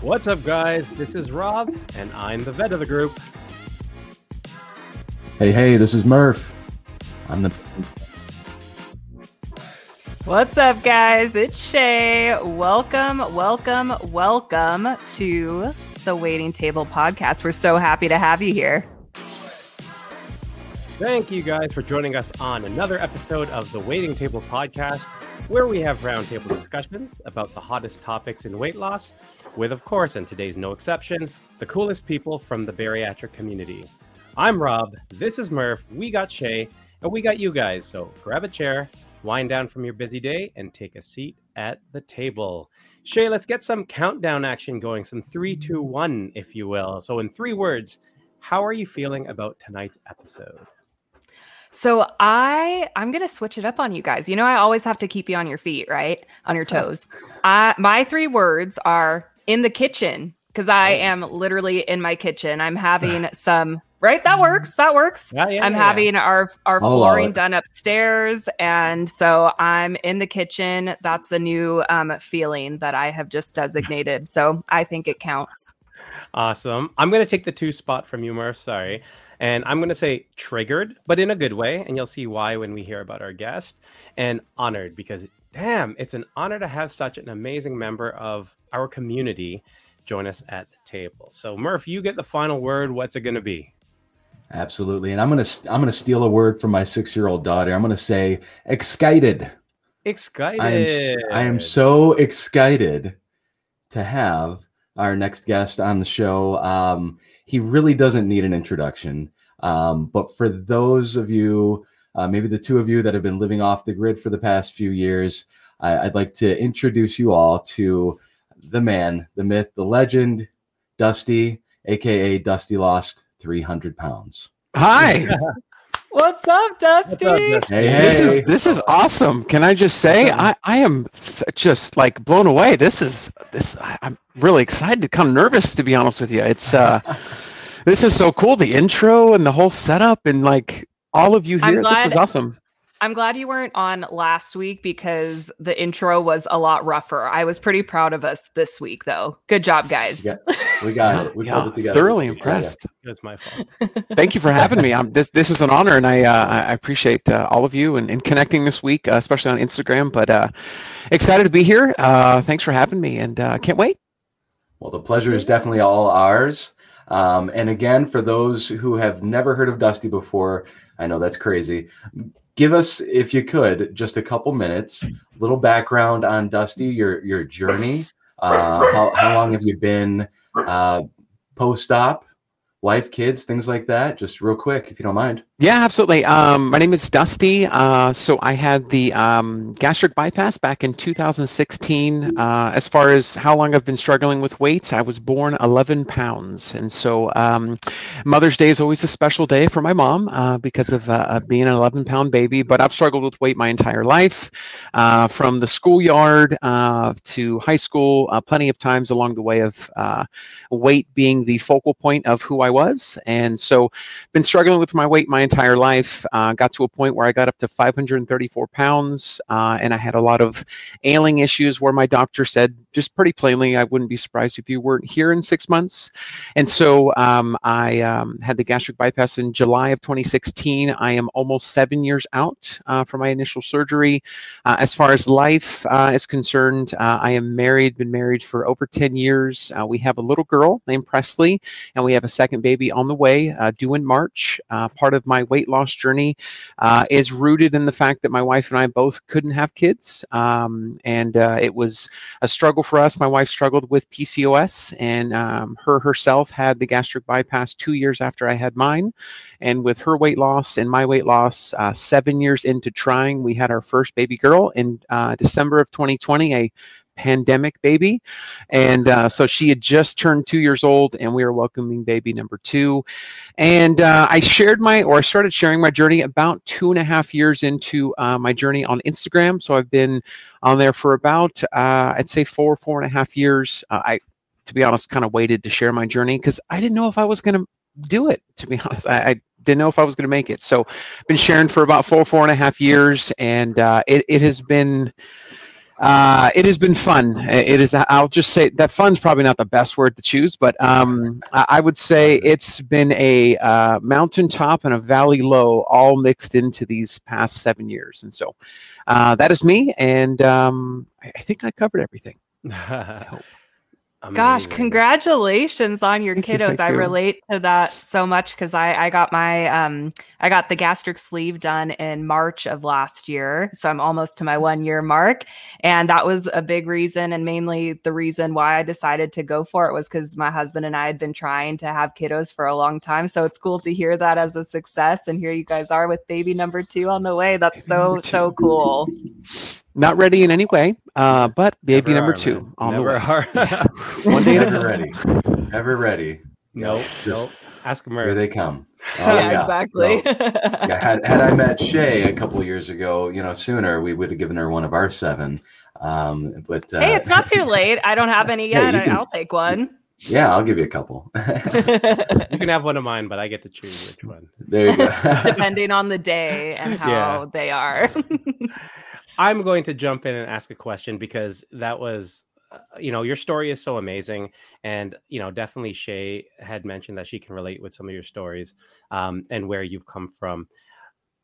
What's up, guys? This is Rob, and I'm the vet of the group. Hey, hey, this is Murph. I'm the. What's up, guys? It's Shay. Welcome, welcome, welcome to the Weighting Table Podcast. We're so happy to have you here. Thank you guys for joining us on another episode of the Weighting Table Podcast, where we have roundtable discussions about the hottest topics in weight loss, with, of course, and today's no exception, the coolest people from the bariatric community. I'm Rob, this is Murph, we got Shay, and we got you guys. So grab a chair, wind down from your busy day, and take a seat at the table. Shay, let's get some countdown action going, some three, two, one, if you will. So, in three words, how are you feeling about tonight's episode? So I I'm gonna switch it up on you guys. You know I always have to keep you on your feet, right? On your toes. I my three words are in the kitchen because I am literally in my kitchen. I'm having some right that works that works Yeah, yeah, i'm yeah. having our our I'll flooring done upstairs and so i'm in the kitchen that's a new um, feeling that i have just designated so i think it counts Awesome. I'm going to take the two spot from you, Murph. Sorry. And I'm going to say triggered, but in a good way. And you'll see why when we hear about our guest. And honored because, damn, it's an honor to have such an amazing member of our community join us at the table. So, Murph, you get the final word. What's it going to be? Absolutely, and I'm gonna I'm gonna steal a word from my six year old daughter. I'm gonna say excited. Excited. I am I am so excited to have our next guest on the show. Um, he really doesn't need an introduction, um, but for those of you, uh, maybe the two of you that have been living off the grid for the past few years, I, I'd like to introduce you all to the man, the myth, the legend, Dusty, aka Dusty Lost 300 pounds. Hi. what's up dusty What's up, Dusty? Hey, This is this is awesome. Can I just say I, I am th- just like blown away. This is this I, I'm really excited, to come nervous to be honest with you. It's uh this is so cool. The intro and the whole setup and like all of you I'm here. This is awesome. i'm glad you weren't on last week because the intro was a lot rougher i was pretty proud of us this week though good job guys Yeah, we got it. We Yeah, pulled it together. thoroughly this week. Yeah, yeah. impressed. That's my fault. Thank you for having me. I'm, this this is an honor, and I uh, I I appreciate uh, all of you and, and connecting this week, uh, especially on Instagram. But uh, excited to be here. Uh, thanks for having me, and uh, can't wait. Well, the pleasure is definitely all ours. Um, and again, for those who have never heard of Dusty before, I know that's crazy. Give us, if you could, just a couple minutes, little background on Dusty, your your journey. Uh, how, how long have you been uh, post-op, wife, kids, things like that? Just real quick, if you don't mind. Yeah, absolutely. Um, my name is Dusty. Uh, so I had the um, gastric bypass back in 2016. Uh, as far as how long I've been struggling with weights, I was born 11 pounds, and so um, Mother's Day is always a special day for my mom uh, because of uh, being an 11 pound baby. But I've struggled with weight my entire life, uh, from the schoolyard uh, to high school, plenty of times along the way of weight being the focal point of who I was, and so been struggling with my weight my entire life. Uh, got to a point where I got up to 534 pounds, uh, and I had a lot of ailing issues where my doctor said, just pretty plainly, I wouldn't be surprised if you weren't here in six months. And so um, I um, had the gastric bypass in July of 2016. I am almost seven years out uh, from my initial surgery. Uh, as far as life uh, is concerned, uh, I am married, been married for over 10 years. Uh, we have a little girl named Presley, and we have a second baby on the way, uh, due in March. Part of my weight loss journey is rooted in the fact that my wife and I both couldn't have kids. Um, and it was a struggle for us. My wife struggled with PCOS, and um, her herself had the gastric bypass two years after I had mine. And with her weight loss and my weight loss, uh, seven years into trying, we had our first baby girl in uh, December of 2020, a pandemic baby. And uh, so she had just turned two years old, and we were welcoming baby number two. And uh, I shared my, or I started sharing my journey about two and a half years into uh, my journey on Instagram. So I've been on there for about, uh, I'd say four, four and a half years. Uh, I, to be honest, kind of waited to share my journey because I didn't know if I was going to do it. To be honest, I, I didn't know if I was going to make it. So, been sharing for about four, four and a half years, and uh, it it has been Uh, it has been fun. It is. I'll just say that fun's probably not the best word to choose, but um, I would say it's been a uh, mountaintop and a valley low all mixed into these past seven years, and so uh, that is me. And um, I think I covered everything. Gosh, congratulations on your kiddos. I relate to that so much because I, I got my um I got the gastric sleeve done in March of last year. So I'm almost to my one year mark. And that was a big reason and mainly the reason why I decided to go for it was because my husband and I had been trying to have kiddos for a long time. So it's cool to hear that as a success. And here you guys are with baby number two on the way. That's so, so cool. Not ready in any way, uh, but baby Never number are, two man. on Never the way. Are. One day Never ready. Never ready. Nope. Just nope. Ask them Here they come. Oh, yeah, yeah, exactly. So, yeah, had, had I met Shay a couple years ago, you know, sooner, we would have given her one of our seven. Um, but uh, hey, it's not too late. I don't have any yet. Yeah, can, I'll take one. Yeah, I'll give you a couple. you can have one of mine, but I get to choose which one. There you go. Depending on the day and how yeah. they are. I'm going to jump in and ask a question because that was, uh, you know, your story is so amazing, and you know, definitely Shay had mentioned that she can relate with some of your stories um, and where you've come from.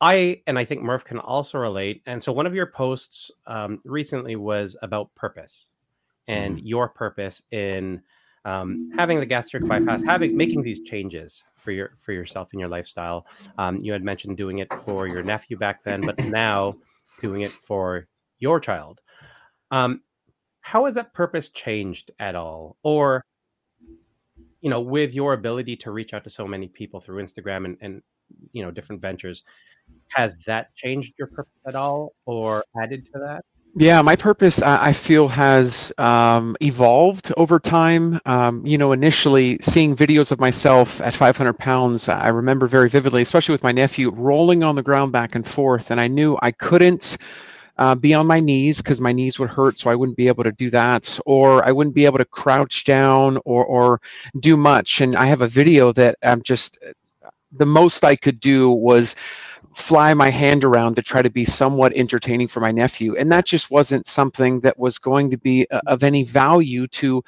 I and I think Murph can also relate. And so, one of your posts um, recently was about purpose and mm-hmm. your purpose in um, having the gastric bypass, having making these changes for your for yourself and your lifestyle. Um, you had mentioned doing it for your nephew back then, but now doing it for your child. Um, how has that purpose changed at all? Or, you know, with your ability to reach out to so many people through Instagram and, and you know, different ventures, has that changed your purpose at all or added to that? Yeah, my purpose I feel has um, evolved over time. Um, you know, initially seeing videos of myself at 500 pounds, I remember very vividly, especially with my nephew, rolling on the ground back and forth, and I knew I couldn't. Uh, be on my knees because my knees would hurt, so I wouldn't be able to do that, or I wouldn't be able to crouch down or or do much. And I have a video that I'm just the most I could do was fly my hand around to try to be somewhat entertaining for my nephew. And that just wasn't something that was going to be uh, of any value to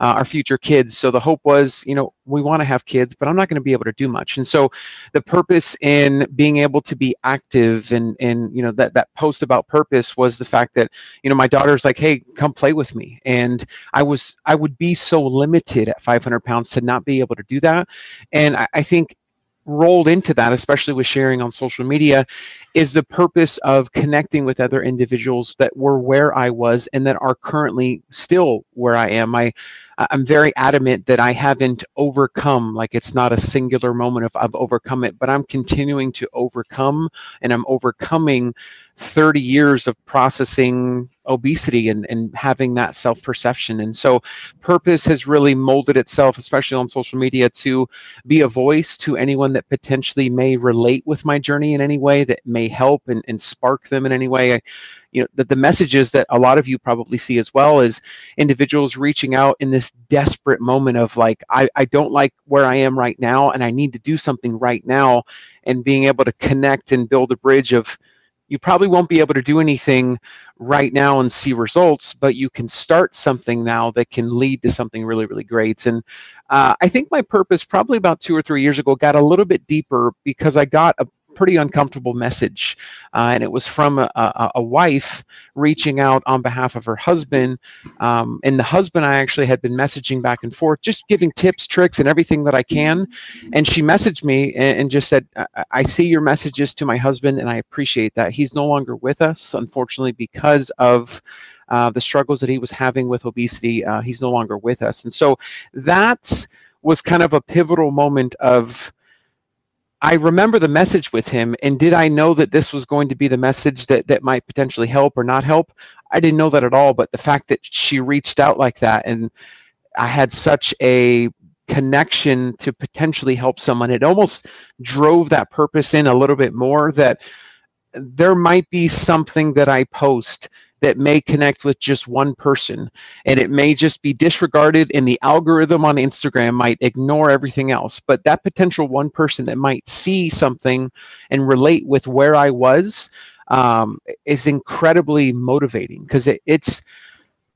uh, our future kids. So the hope was, you know, we want to have kids, but I'm not going to be able to do much. And so the purpose in being able to be active and, and you know, that, that post about purpose was the fact that, you know, my daughter's like, hey, come play with me. And I was, I would be so limited at 500 pounds to not be able to do that. And I, I think rolled into that, especially with sharing on social media, is the purpose of connecting with other individuals that were where I was and that are currently still where I am. I I'm very adamant that I haven't overcome, like it's not a singular moment of I've overcome it, but I'm continuing to overcome and I'm overcoming 30 years of processing obesity and, and having that self-perception. And so purpose has really molded itself especially on social media to be a voice to anyone that potentially may relate with my journey in any way that may help and, and spark them in any way. I, you know the, the messages that a lot of you probably see as well is individuals reaching out in this desperate moment of like I, I don't like where i am right now and i need to do something right now and being able to connect and build a bridge of you probably won't be able to do anything right now and see results, but you can start something now that can lead to something really, really great. And uh, I think my purpose, probably about two or three years ago, got a little bit deeper because I got a pretty uncomfortable message. Uh, and it was from a, a, a, wife reaching out on behalf of her husband. Um, and the husband, I actually had been messaging back and forth, just giving tips, tricks, and everything that I can. And she messaged me and, and just said, I, I see your messages to my husband, and I appreciate that. He's no longer with us, unfortunately, because of. Uh, the struggles that he was having with obesity, uh, he's no longer with us. And so that was kind of a pivotal moment of I remember the message with him, and did I know that this was going to be the message that that might potentially help or not help? I didn't know that at all. But the fact that she reached out like that, and I had such a connection to potentially help someone, it almost drove that purpose in a little bit more. That there might be something that I post that may connect with just one person and it may just be disregarded and the algorithm on Instagram might ignore everything else but that potential one person that might see something and relate with where I was um, is incredibly motivating because it, it's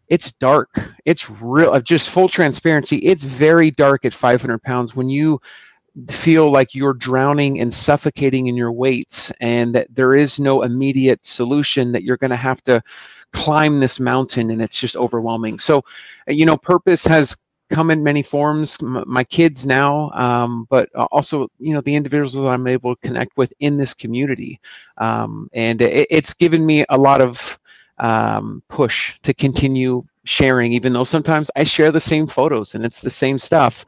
it's dark. It's real. Just full transparency. It's very dark at 500 pounds when you feel like you're drowning and suffocating in your weights and that there is no immediate solution that you're going to have to climb this mountain and it's just overwhelming so you know purpose has come in many forms M- my kids now um, but also you know the individuals that i'm able to connect with in this community um, and it, it's given me a lot of um, push to continue sharing, even though sometimes I share the same photos and it's the same stuff.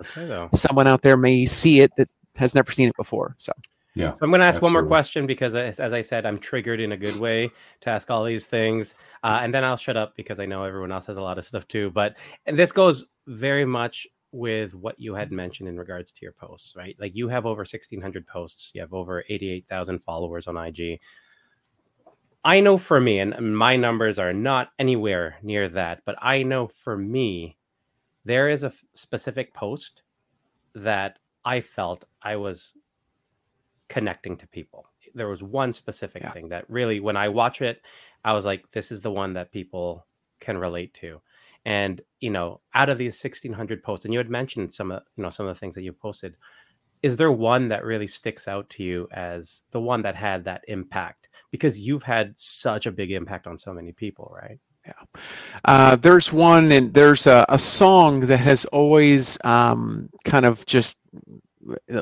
Someone out there may see it that has never seen it before. So, yeah. So I'm going to ask absolutely. one more question because, as, as, I said, I'm triggered in a good way to ask all these things. Uh, and then I'll shut up because I know everyone else has a lot of stuff too. But and this goes very much with what you had mentioned in regards to your posts, right? Like you have over 1,600 posts, you have over 88,000 followers on IG. I know for me, and my numbers are not anywhere near that, but I know for me, there is a f- specific post that I felt I was connecting to people. There was one specific yeah. thing that really, when I watch it, I was like, this is the one that people can relate to. And you know, out of these 1600 posts, and you had mentioned some of you know some of the things that you've posted, is there one that really sticks out to you as the one that had that impact? because you've had such a big impact on so many people, right? Yeah. Uh, there's one, and there's a, a song that has always um, kind of just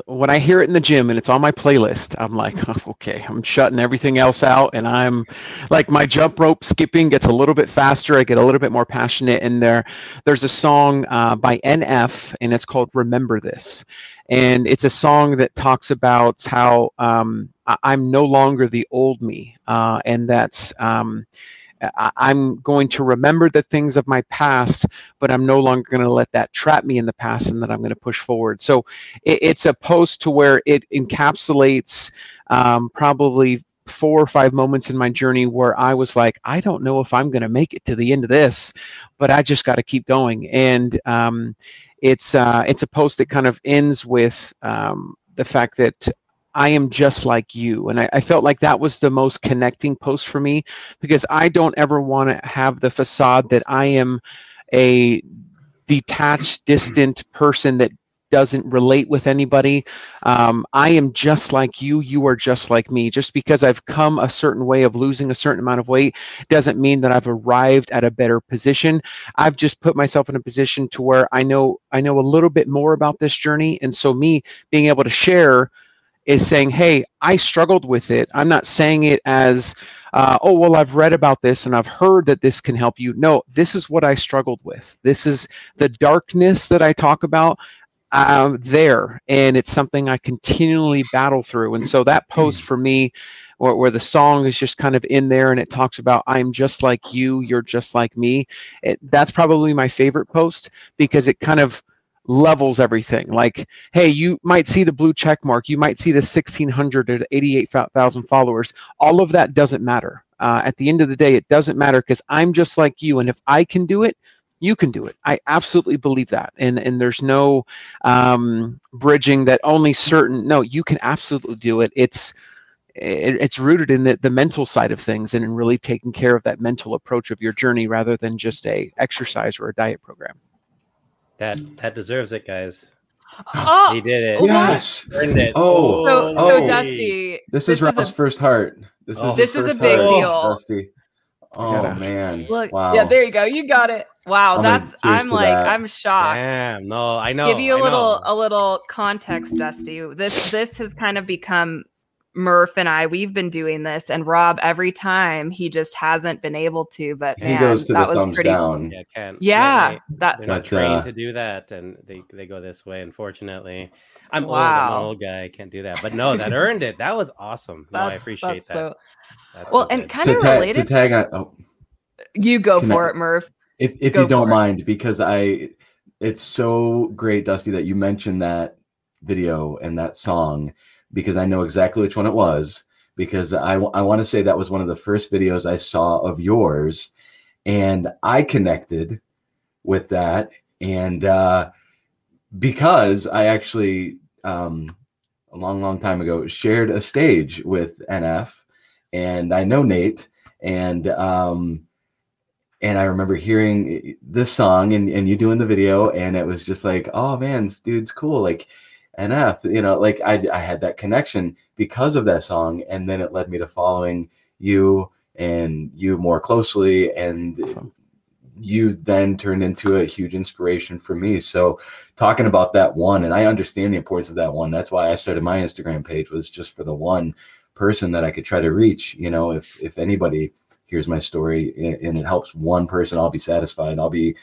when I hear it in the gym and it's on my playlist, I'm like, oh, okay, I'm shutting everything else out, and I'm like, my jump rope skipping gets a little bit faster. I get a little bit more passionate. in there, there's a song uh, by NF, and it's called "Remember This," and it's a song that talks about how um, I'm no longer the old me, uh, and that's um, I'm going to remember the things of my past, but I'm no longer going to let that trap me in the past, and that I'm going to push forward. So it, it's a post to where it encapsulates um, probably four or five moments in my journey where I was like, I don't know if I'm going to make it to the end of this, but I just got to keep going. And um, it's uh, it's a post that kind of ends with um, the fact that I am just like you. And I, I, felt like that was the most connecting post for me because I don't ever want to have the facade that I am a detached, distant person that doesn't relate with anybody. Um, I am just like you. You are just like me. Just because I've come a certain way of losing a certain amount of weight doesn't mean that I've arrived at a better position. I've just put myself in a position to where I know I know a little bit more about this journey, and so me being able to share is saying, hey, I struggled with it. I'm not saying it as, uh, oh, well, I've read about this and I've heard that this can help you. No, this is what I struggled with. This is the darkness that I talk about uh, there. And it's something I continually battle through. And so that post for me, where, where the song is just kind of in there and it talks about I'm just like you, you're just like me. It, that's probably my favorite post because it kind of levels everything. Like, hey, you might see the blue check mark, you might see the 1600 or 88,000 followers. All of that doesn't matter. Uh, at the end of the day, it doesn't matter because I'm just like you. And if I can do it, you can do it. I absolutely believe that. And and there's no um, bridging that only certain. No, you can absolutely do it. It's it, it's rooted in the, the mental side of things and in really taking care of that mental approach of your journey rather than just a exercise or a diet program. That that deserves it, guys. Oh, he did it. Yes. Earned it. Oh, so, oh. so Dusty. This, this is Ralph's first heart. This is oh. this is a big heart, deal, Dusty. Oh man! Look, wow. yeah, there you go. You got it. Wow, I'm that's I'm like that. I'm shocked. Damn, no, I know. Give you a I little know. a little context, Dusty. This this has kind of become Murph and I, we've been doing this, and Rob every time he just hasn't been able to. But he man, goes to that the was thumbs pretty. down. Yeah, can't. Yeah, they, that they're not But, trained uh, to do that, and they they go this way. Unfortunately, I'm old. I'm Wow. an old guy. I can't do that. But no, that earned it. That was awesome. No, I appreciate that's that. So That's well, so and kind To, of ta- to tag on, oh, you go Can I- for it, Murph. if if Go you don't for it. mind, because I, it's so great, Dusty, that you mentioned that video and that song, because I know exactly which one it was. Because I, want to say that was one of the first videos I saw of yours, and I connected with that, and uh, because I actually um, a long, long time ago shared a stage with NF, and I know Nate, and um, and I remember hearing this song and, and you doing the video, and it was just like, oh man, this dude's cool. Like NF, you know, like I, I had that connection because of that song. And then it led me to following you and you more closely. And awesome. you then turned into a huge inspiration for me. So talking about that one, and I understand the importance of that one. That's why I started my Instagram page was just for the one person that I could try to reach. You know, if if anybody hears my story and it helps one person, I'll be satisfied. I'll be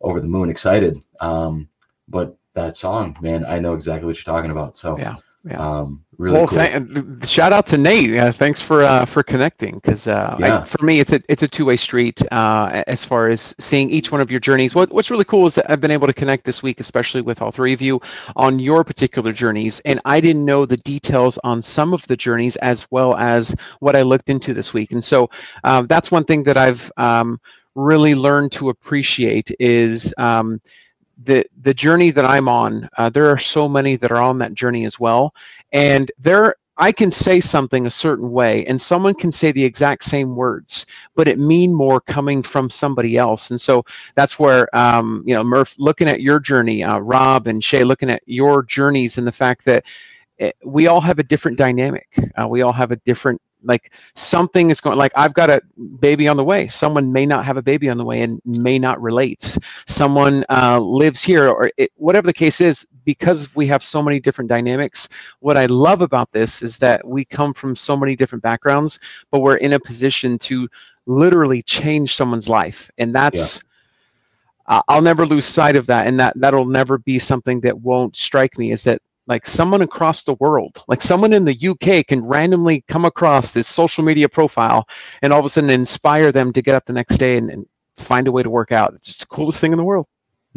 over the moon excited. Um, but that song, man, I know exactly what you're talking about. So yeah, yeah. Um, really well, cool. shout out to Nate. Yeah, thanks for uh, for connecting because uh, yeah. for me it's a it's a two way street uh, as far as seeing each one of your journeys. What what's really cool is that I've been able to connect this week, especially with all three of you, on your particular journeys, and I didn't know the details on some of the journeys as well as what I looked into this week, and so um, that's one thing that I've um, really learned to appreciate is. Um, the the journey that I'm on, uh, there are so many that are on that journey as well, and there I can say something a certain way, and someone can say the exact same words, but it mean more coming from somebody else. And so that's where um, you know Murph, looking at your journey, uh, Rob and Shay, looking at your journeys, and the fact that it, eh, we all have a different dynamic. Uh, we all have a different like something is going like i've got a baby on the way someone may not have a baby on the way and may not relate someone uh, lives here or it, whatever the case is because we have so many different dynamics what i love about this is that we come from so many different backgrounds but we're in a position to literally change someone's life and that's yeah. I'll never lose sight of that, and that that'll never be something that won't strike me. Is that like someone across the world, like someone in the UK can randomly come across this social media profile and all of a sudden inspire them to get up the next day and, and find a way to work out. It's the coolest thing in the world.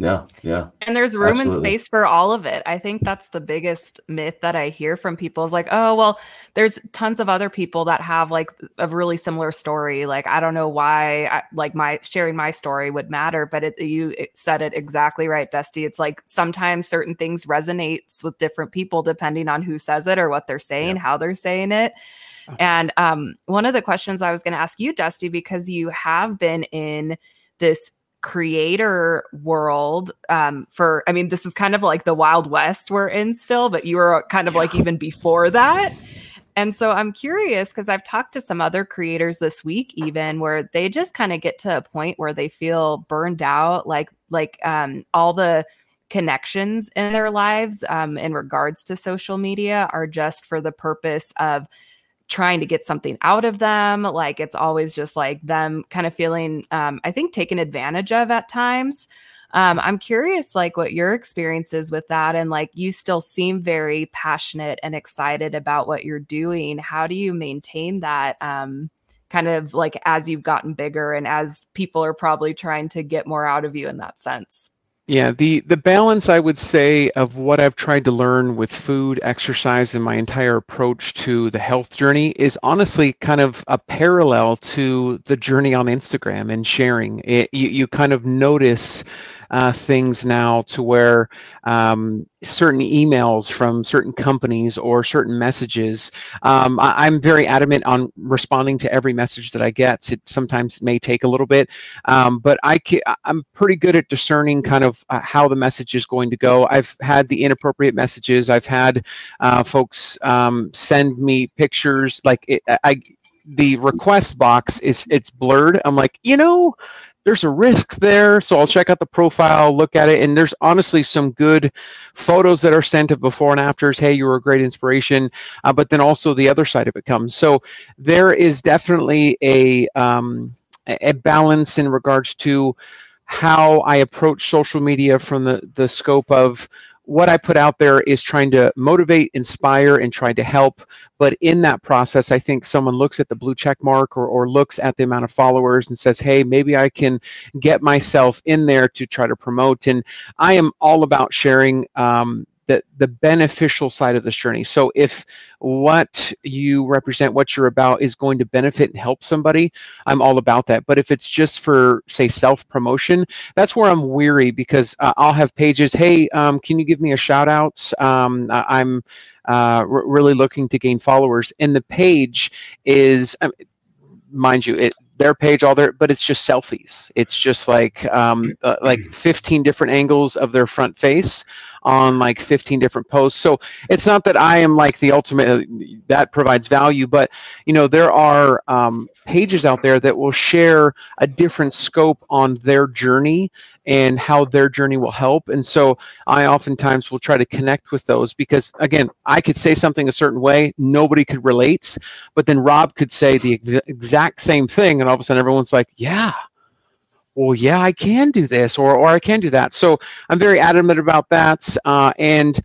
Yeah, yeah. And there's room Absolutely. and space for all of it. I think that's the biggest myth that I hear from people is like, oh, well, there's tons of other people that have like a really similar story. Like, I don't know why, I, like my sharing my story would matter, but it, you said it exactly right, Dusty. It's like sometimes certain things resonates with different people depending on who says it or what they're saying, yeah. how they're saying it. And um, one of the questions I was going to ask you, Dusty, because you have been in this creator world um for i mean this is kind of like the wild west we're in still but you were kind of like even before that. And so i'm curious because i've talked to some other creators this week even where they just kind of get to a point where they feel burned out like like um all the connections in their lives um, in regards to social media are just for the purpose of trying to get something out of them. Like it's always just like them kind of feeling, um, I think, taken advantage of at times. Um, I'm curious, like, what your experience is with that. And like, you still seem very passionate and excited about what you're doing. How do you maintain that? Um, kind of like as you've gotten bigger and as people are probably trying to get more out of you in that sense? Yeah, the the balance I would say of what I've tried to learn with food, exercise, and my entire approach to the health journey is honestly kind of a parallel to the journey on Instagram and sharing. It, you, you kind of notice uh, things now to where um, certain emails from certain companies or certain messages, um, I, am very adamant on responding to every message that I get. It sometimes may take a little bit, um, but I can, I'm pretty good at discerning kind of uh, how the message is going to go. I've had the inappropriate messages. I've had uh, folks um, send me pictures like it, I the request box is it's blurred. I'm like, you know, there's a risk there. So I'll check out the profile, look at it, and there's honestly some good photos that are sent of before and afters. Hey, you were a great inspiration. Uh, but then also the other side of it comes. So there is definitely a um, a balance in regards to how I approach social media from the the scope of what I put out there is trying to motivate, inspire, and try to help. But in that process, I think someone looks at the blue check mark or, or looks at the amount of followers and says, hey, maybe I can get myself in there to try to promote. And I am all about sharing um, the, the beneficial side of this journey. So if what you represent, what you're about is going to benefit and help somebody, I'm all about that. But if it's just for, say, self promotion, that's where I'm weary because uh, I'll have pages, hey, um, can you give me a shout out? Um, I'm uh, r- really looking to gain followers. And the page is, um, mind you, it their page all their but it's just selfies it's just like um, uh, like 15 different angles of their front face on like 15 different posts. So it's not that i am like the ultimate uh, that provides value but you know there are um, pages out there that will share a different scope on their journey and how their journey will help. And so i oftentimes will try to connect with those because again i could say something a certain way nobody could relate but then rob could say the exact same thing and all of a sudden everyone's like yeah well, yeah, I can do this or, or I can do that. So I'm very adamant about that. Uh, and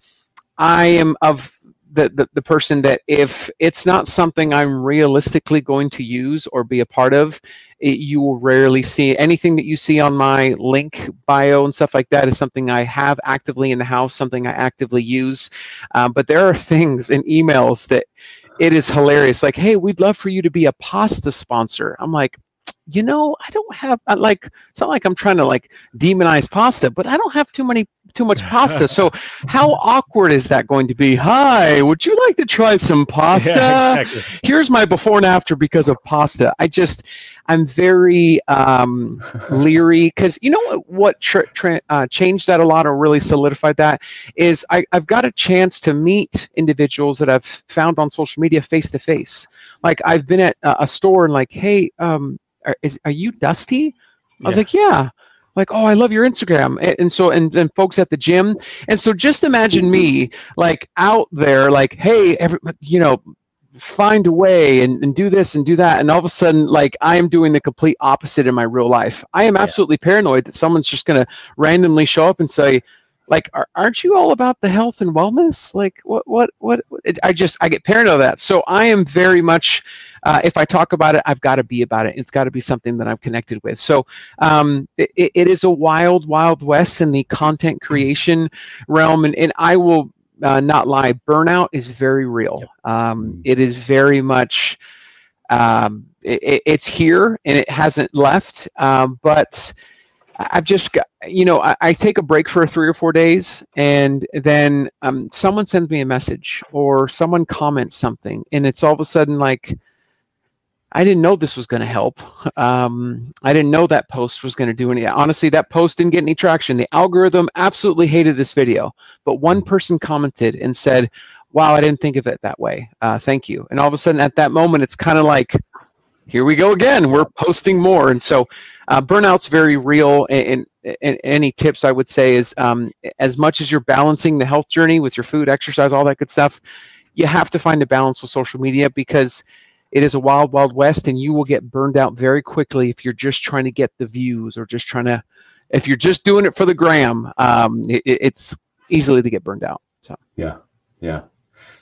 I am of the, the, the person that if it's not something I'm realistically going to use or be a part of, it, you will rarely see anything that you see on my link bio and stuff like that is something I have actively in the house, something I actively use. Um, but there are things in emails that it is hilarious. Like, hey, we'd love for you to be a pasta sponsor. I'm like, you know, I don't have like it's not like I'm trying to like demonize pasta, but I don't have too many too much pasta. So how awkward is that going to be? Hi, would you like to try some pasta? Yeah, exactly. Here's my before and after because of pasta. I just I'm very um, leery because you know what, what tra- tra- uh, changed that a lot or really solidified that is I, I've got a chance to meet individuals that I've found on social media face to face. Like I've been at a, a store and like, hey, um, are, is, are you Dusty? I was like, yeah. Like, oh, I love your Instagram. And, and so, and then folks at the gym. And so just imagine me like out there, like, hey, every, you know, find a way and, and do this and do that. And all of a sudden, like I am doing the complete opposite in my real life. I am absolutely yeah. paranoid that someone's just going to randomly show up and say, like aren't you all about the health and wellness like what what what i just i get paranoid of that so i am very much uh, if i talk about it i've got to be about it. It's got to be something that i'm connected with. So um, it, it is a wild wild west in the content creation realm and, and i will uh, not lie burnout is very real. Um, mm. it is very much um, it, it's here and it hasn't left um, but I've just got, you know, I, I, take a break for three or four days, and then um, someone sends me a message or someone comments something, and it's all of a sudden like, I didn't know this was going to help. Um, I didn't know that post was going to do any. Honestly, that post didn't get any traction. The algorithm absolutely hated this video, but one person commented and said, "Wow, I didn't think of it that way. Uh, thank you." And all of a sudden, at that moment, it's kind of like, "Here we go again. We're posting more." And so uh, burnout's very real, and, and, and, any tips I would say is um, as much as you're balancing the health journey with your food, exercise, all that good stuff, you have to find a balance with social media because it is a wild, wild west, and you will get burned out very quickly if you're just trying to get the views or just trying to, if you're just doing it for the gram, um, it, it's easily to get burned out. So yeah, yeah.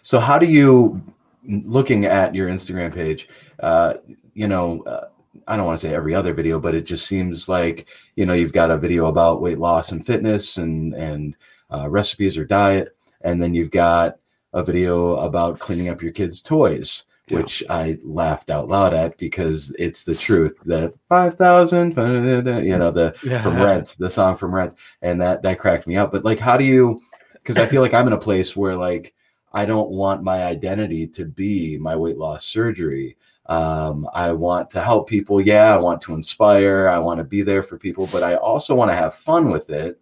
So how do you, looking at your Instagram page, uh, you know, uh, I don't want to say every other video, but it just seems like you know you've got a video about weight loss and fitness and and uh, recipes or diet, and then you've got a video about cleaning up your kids' toys, yeah. which I laughed out loud at because it's the truth. The five thousand, you know, the yeah. from Rent, the song from Rent, and that that cracked me up. But like, how do you? Because I feel like I'm in a place where like I don't want my identity to be my weight loss surgery. Um, I want to help people. Yeah, I want to inspire. I want to be there for people, but I also want to have fun with it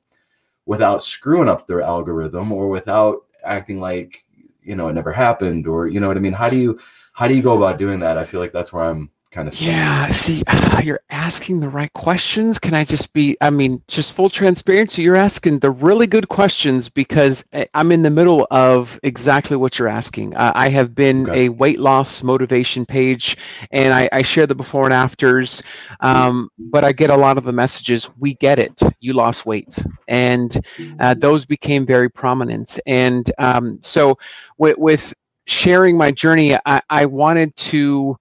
without screwing up their algorithm or without acting like you know it never happened or you know what I mean. How do you how do you go about doing that? I feel like that's where I'm kind of yeah see you're asking the right questions. Can i just be i mean just full transparency you're asking the really good questions because eh, i'm in the middle of exactly what you're asking. Uh, i have been okay. a weight loss motivation page and I, I, share the before and afters um, but i get a lot of the messages we get it. You lost weight. And uh, those became very prominent. And um, so with, with sharing my journey I, I wanted to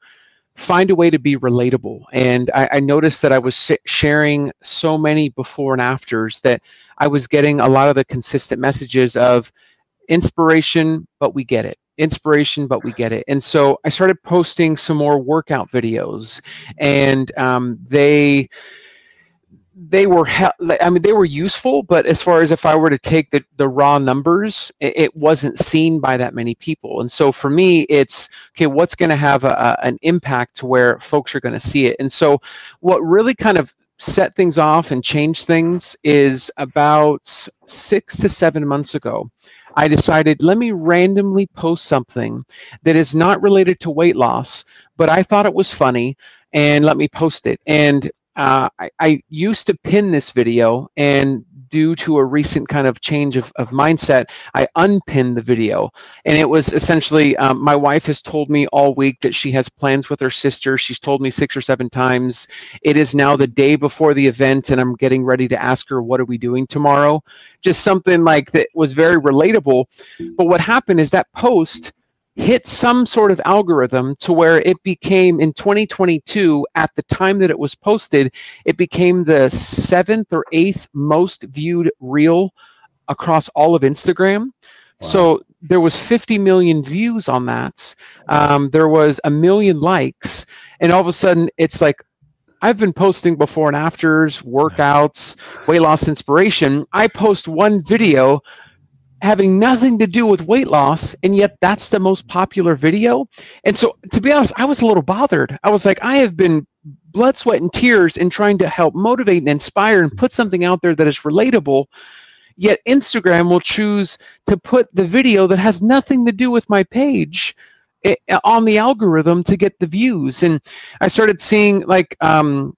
find a way to be relatable. And I, I noticed that I was sharing so many before and afters that I was getting a lot of the consistent messages of inspiration, but we get it. Inspiration, but we get it. And so I started posting some more workout videos, and um, they they were he- i mean they were useful but as far as if i were to take the, the raw numbers it, it wasn't seen by that many people and so for me it's okay what's going to have a, a, an impact to where folks are going to see it and so what really kind of set things off and change things is about six to seven months ago I decided let me randomly post something that is not related to weight loss, but I thought it was funny and let me post it. And uh, I, I, used to pin this video and due to a recent kind of change of, of mindset, I unpinned the video. And it was essentially um, my wife has told me all week that she has plans with her sister. She's told me six or seven times. It is now the day before the event, and I'm getting ready to ask her, What are we doing tomorrow? Just something like that was very relatable. But what happened is that post hit some sort of algorithm to where it became in 2022 at the time that it was posted it became the seventh or eighth most viewed reel across all of instagram wow. so there was 50 million views on that um, there was a million likes and all of a sudden it's like I've been posting before and afters, workouts, weight loss inspiration. I post one video having nothing to do with weight loss and yet that's the most popular video. And so to be honest i was a little bothered. I was like i have been blood sweat and tears in trying to help motivate and inspire and put something out there that is relatable yet instagram will choose to put the video that has nothing to do with my page eh, on the algorithm to get the views. And i started seeing like um,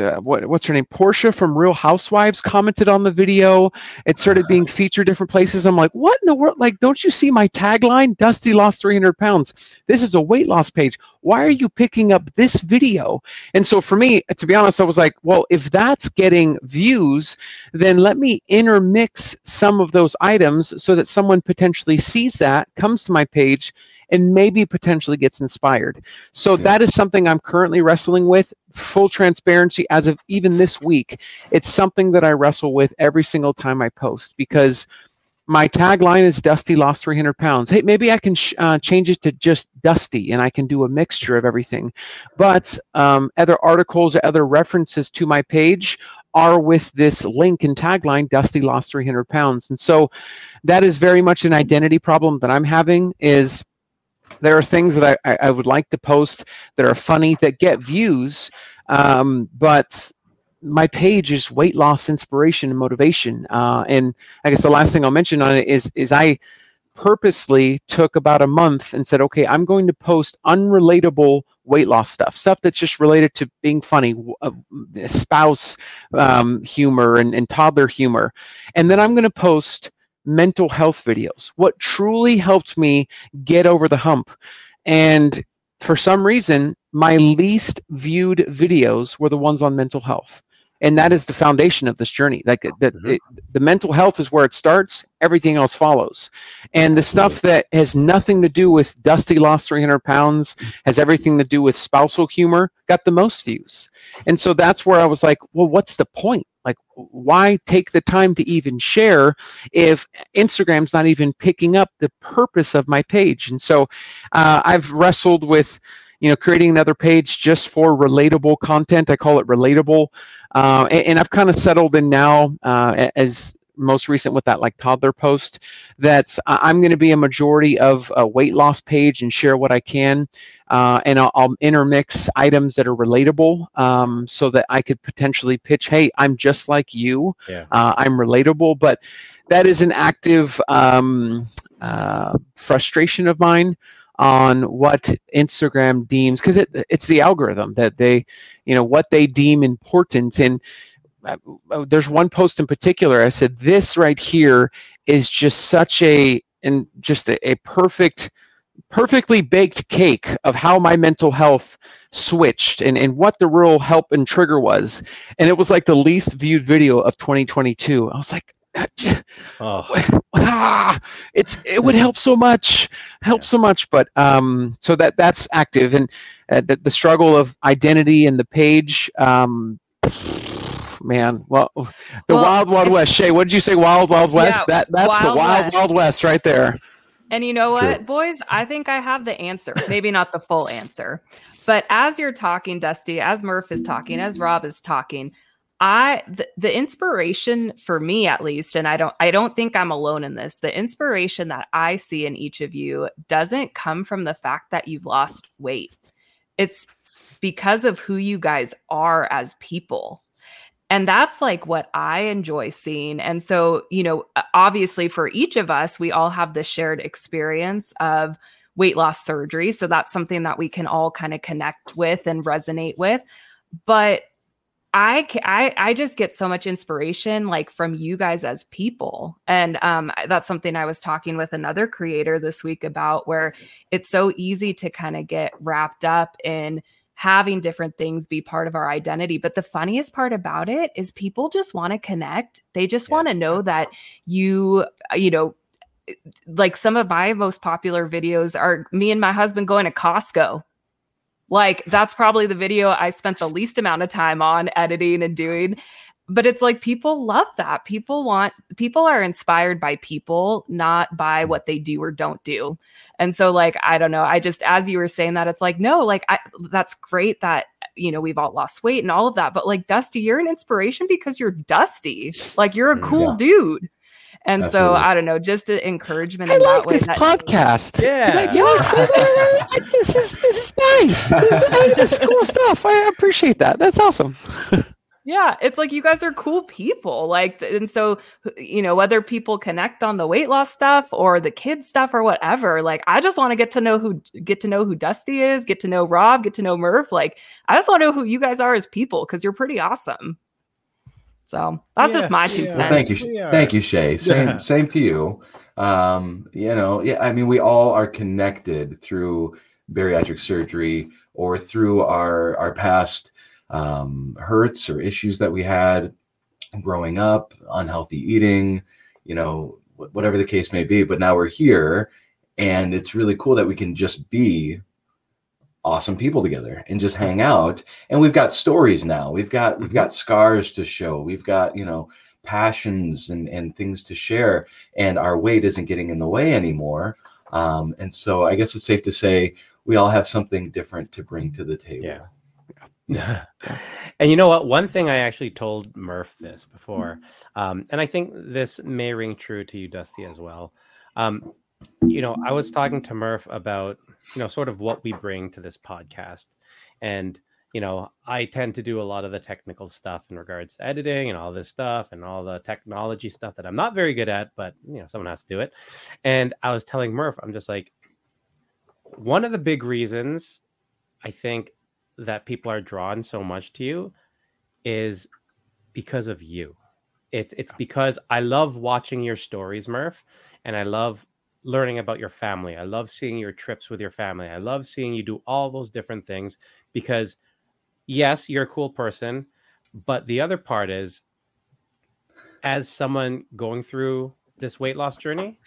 uh, what, what's her name? Porsha from Real Housewives commented on the video. It started being featured different places. I'm like, what in the world? Like, don't you see my tagline? Dusty lost 300 pounds. This is a weight loss page. Why are you picking up this video? And so for me, to be honest, I was like, well, if that's getting views, then let me intermix some of those items so that someone potentially sees that, comes to my page, and maybe potentially gets inspired. So that is something I'm currently wrestling with. Full transparency, as of even this week, it's something that I wrestle with every single time I post because my tagline is Dusty lost 300 pounds. Hey, maybe I can sh- uh, change it to just Dusty and I can do a mixture of everything. But um, other articles or other references to my page are with this link and tagline Dusty lost 300 pounds. And so that is very much an identity problem that I'm having is there are things that I, I would like to post that are funny that get views, um, but my page is weight loss inspiration and motivation. Uh, and I guess the last thing I'll mention on it is is I purposely took about a month and said, okay, I'm going to post unrelatable weight loss stuff, stuff that's just related to being funny, uh, spouse um, humor and, and toddler humor, and then I'm going to post mental health videos, what truly helped me get over the hump. And for some reason, my least viewed videos were the ones on mental health. And that is the foundation of this journey. Like the, mm-hmm. it, the mental health is where it starts. Everything else follows. And the stuff that has nothing to do with Dusty lost 300 pounds, has everything to do with spousal humor, got the most views. And so that's where I was like, well, what's the point? Like, why take the time to even share if Instagram's not even picking up the purpose of my page? And so uh, I've wrestled with, you know, creating another page just for relatable content. I call it relatable. Uh, and, and, I've kind of settled in now uh, as most recent with that like toddler post that's i'm going to be a majority of a weight loss page and share what i can uh, and I'll, I'll, intermix items that are relatable um, so that i could potentially pitch hey i'm just like you yeah. uh, i'm relatable but that is an active um, uh, frustration of mine on what Instagram deems because it, it's the algorithm that they, you know, what they deem important. And uh, there's one post in particular i said this right here is just such a and just a, a perfect perfectly baked cake of how my mental health switched and, and what the real help and trigger was and it was like the least viewed video of 2022 i was like oh. ah, it's it would help so much help so much but um so that that's active and uh, the, the struggle of identity and the page um man. Well, the well, Wild Wild West. Shay, what did you say? Wild Wild West. Yeah, that that's wild the Wild West. Wild West right there. And you know what, True. boys? I think I have the answer. Maybe not the full answer, but as you're talking, Dusty, as Murph is talking, as Rob is talking, I the, the inspiration for me at least and I don't I don't think I'm alone in this. The inspiration that I see in each of you doesn't come from the fact that you've lost weight. It's because of who you guys are as people. And that's like what I enjoy seeing. And so, you know, obviously for each of us, we all have the shared experience of weight loss surgery. So that's something that we can all kind of connect with and resonate with. But I, I I just get so much inspiration like from you guys as people, and um, that's something I was talking with another creator this week about, where it's so easy to kind of get wrapped up in having different things be part of our identity. But the funniest part about it is people just want to connect. They just yeah. want to know that you, you know, like some of my most popular videos are me and my husband going to Costco like that's probably the video I spent the least amount of time on editing and doing. But it's like people love that. People want people are inspired by people, not by what they do or don't do. And so like I don't know, I just as you were saying that it's like no, like I that's great that you know we've all lost weight and all of that, but like Dusty, you're an inspiration because you're Dusty. Like you're a mm, cool yeah. dude. And Absolutely. so I don't know, just an encouragement. I like this that, podcast. Yeah, this is this is nice. This, is cool stuff. I appreciate that. That's awesome. yeah, it's like you guys are cool people. Like, and so you know whether people connect on the weight loss stuff or the kids stuff or whatever. Like, I just want to get to know who get to know who Dusty is, get to know Rob, get to know Murph. Like, I just want to know who you guys are as people because you're pretty awesome. So that's yeah, just my two yeah. cents. Thank you, thank you, Shay. Same, yeah. same to you. Um, you know, yeah, I mean, we all are connected through bariatric surgery or through our our past um, hurts or issues that we had growing up, unhealthy eating, you know, whatever the case may be. But now we're here, and it's really cool that we can just be awesome people together and just hang out and we've got stories now we've got we've mm-hmm. got scars to show we've got you know passions and and things to share and our weight isn't getting in the way anymore um, and so i guess it's safe to say we all have something different to bring to the table yeah yeah. and you know what? One thing I actually told Murph this before, um, and I think this may ring true to you, Dusty, as well. Um, you know, I was talking to Murph about you know sort of what we bring to this podcast. And you know i tend to do a lot of the technical stuff in regards to editing and all this stuff and all the technology stuff that i'm not very good at but you know someone has to do it. And i was telling murph i'm just like one of the big reasons i think that people are drawn so much to you is because of you. It's it's because i love watching your stories murph and i love learning about your family. I love seeing your trips with your family. I love seeing you do all those different things because, yes, you're a cool person. But the other part is, as someone going through this weight loss journey,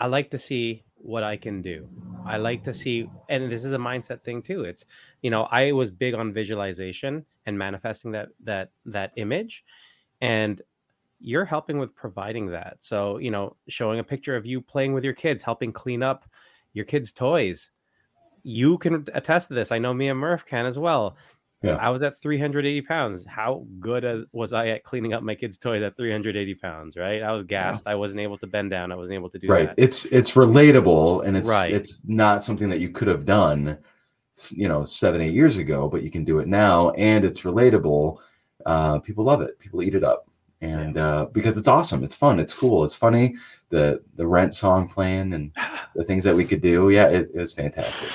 I like to see what I can do. I like to see, and this is a mindset thing too. It's, you know, I was big on visualization and manifesting that that that image, and you're helping with providing that. So, you know, showing a picture of you playing with your kids, helping clean up your kids' toys. You can attest to this. I know me and Murph can as well. Yeah. I was at 380 pounds. How good as, was I at cleaning up my kids' toys at 380 pounds? Right, I was gassed. Yeah. I wasn't able to bend down. I wasn't able to do right. That. It's it's relatable, and it's right. it's not something that you could have done, you know, seven eight years ago, but you can do it now, and it's relatable. Uh, people love it. People eat it up and yeah. uh, because it's awesome, it's fun, it's cool, it's funny. The the Rent song playing and the things that we could do, yeah, it was fantastic.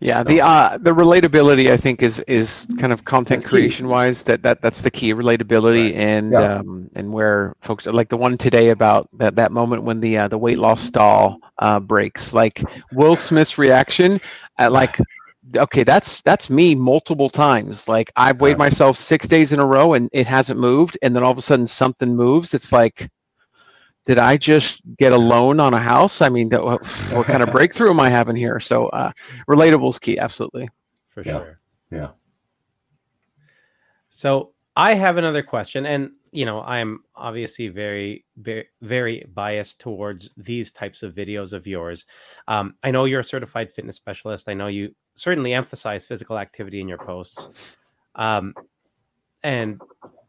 Yeah, so. the uh, the relatability I think is is kind of content creation wise that, that that's the key relatability right. and yeah. um, and where folks like the one today about that that moment when the uh, the weight loss stall uh, breaks like Will Smith's reaction at like okay that's that's me multiple times. Like i've weighed myself six days in a row and it hasn't moved. And then all of a sudden something moves. It's like did i just get a loan on a house? I mean what, what kind of breakthrough am i having here? So uh relatable is key absolutely. For yeah. sure. Yeah. So i have another question and you know i'm obviously very very, very biased towards these types of videos of yours. Um, i know you're a certified fitness specialist. I know you certainly emphasize physical activity in your posts. Um, and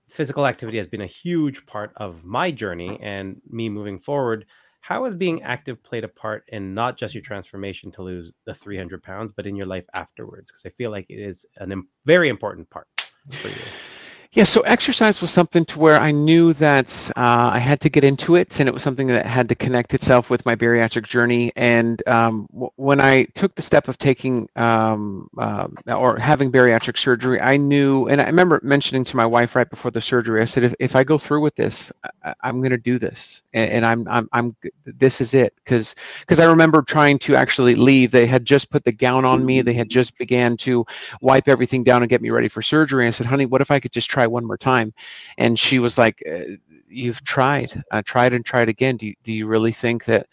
physical activity has been a huge part of my journey and me moving forward. How has being active played a part in not just your transformation to lose the 300 pounds, but in your life afterwards? Because I feel like it is a Im- very important part for you. Yeah, so exercise was something to where I knew that uh, I had to get into it, and it was something that had to connect itself with my bariatric journey. And um, w- when I took the step of taking um, uh, or having bariatric surgery, I knew, and I remember mentioning to my wife right before the surgery, I said, if, if I go through with this, I, am going to do this, and, and, I'm, I'm, I'm, this is it, because, because I remember trying to actually leave. They had just put the gown on me. They had just began to wipe everything down and get me ready for surgery. I said, honey, what if I could just try try one more time and she was like uh, you've tried i tried and tried again do you, do you really think that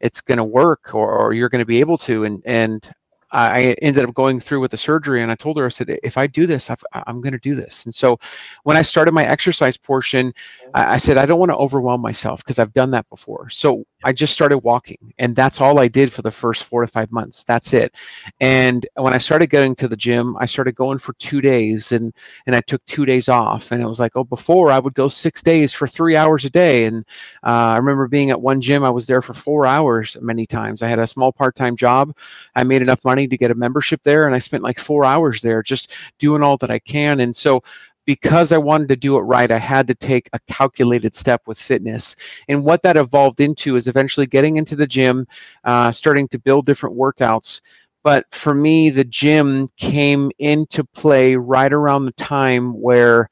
it's going to work or, or you're going to be able to and and I ended up going through with the surgery and I told her, I said, if I do this, i am going to do this. And so when I started my exercise portion, I, I said, I don't want to overwhelm myself because I've done that before. So I just started walking and that's all I did for the first four to five months. That's it. And when I started getting to the gym, I started going for two days and, and I took two days off and it was like, oh, before I would go six days for three hours a day. And uh, I remember being at one gym, I was there for four hours many times. I had a small part-time job. I made enough money to get a membership there and I spent like four hours there just doing all that I can. And so because I wanted to do it right, I had to take a calculated step with fitness. And what that evolved into is eventually getting into the gym, uh, starting to build different workouts. But for me, the gym came into play right around the time where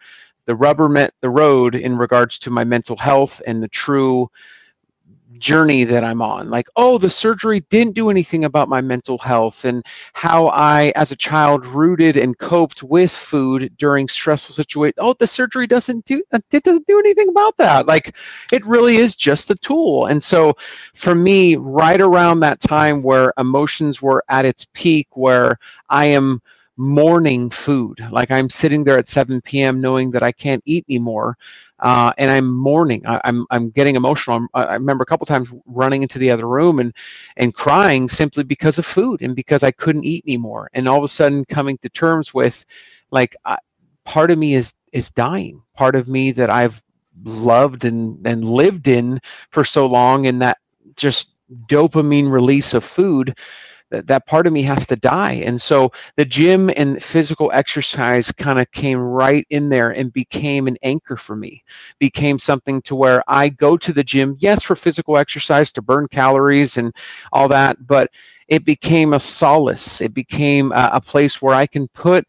the rubber met the road in regards to my mental health and the true journey that I'm on. Like, oh, the surgery didn't do anything about my mental health and how I, as a child, rooted and coped with food during stressful situations. Oh, the surgery doesn't do uh, it doesn't do anything about that. Like, it really is just a tool. And so, for me, right around that time where emotions were at its peak, where I am mourning food. Like I'm sitting there at 7 p.m. knowing that I can't eat anymore uh, and I'm mourning. I, am I'm, I'm getting emotional. I'm, i remember a couple times running into the other room and and crying simply because of food and because I couldn't eat anymore. And all of a sudden, coming to terms with, like, part of me is is dying. Part of me that I've loved and and lived in for so long, and that just dopamine release of food that, that part of me has to die. And so the gym and physical exercise kind of came right in there and became an anchor for me, became something to where I go to the gym, yes, for physical exercise to burn calories and all that, but it became a solace. It became a, a place where I can put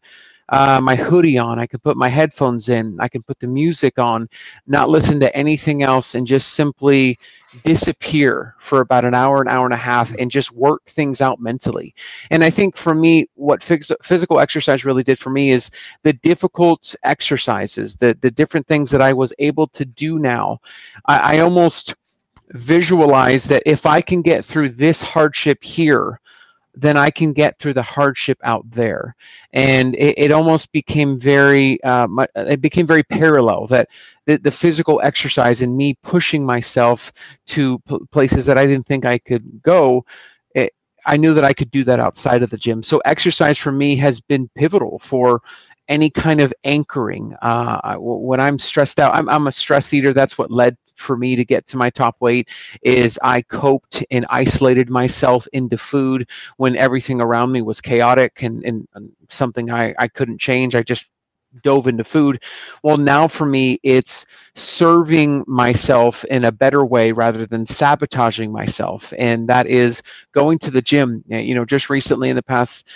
uh, my hoodie on. I can put my headphones in. I can put the music on, not listen to anything else, and just simply disappear for about an hour, an hour and a half, and just work things out mentally. And I think for me, what physical exercise really did for me is the difficult exercises, the the different things that I was able to do now. I, I almost visualize that if I can get through this hardship here, then I can get through the hardship out there. And it, it almost became very, uh, it became very parallel that the, the physical exercise and me pushing myself to p- places that I didn't think I could go. It, I knew that I could do that outside of the gym. So exercise for me has been pivotal for any kind of anchoring. Uh, when I'm stressed out, I'm, I'm a stress eater. That's what led for me to get to my top weight is I coped and isolated myself into food when everything around me was chaotic and, and, and something I, I couldn't change. I just dove into food. Well, now for me, it's serving myself in a better way rather than sabotaging myself. And that is going to the gym. You know, just recently in the past,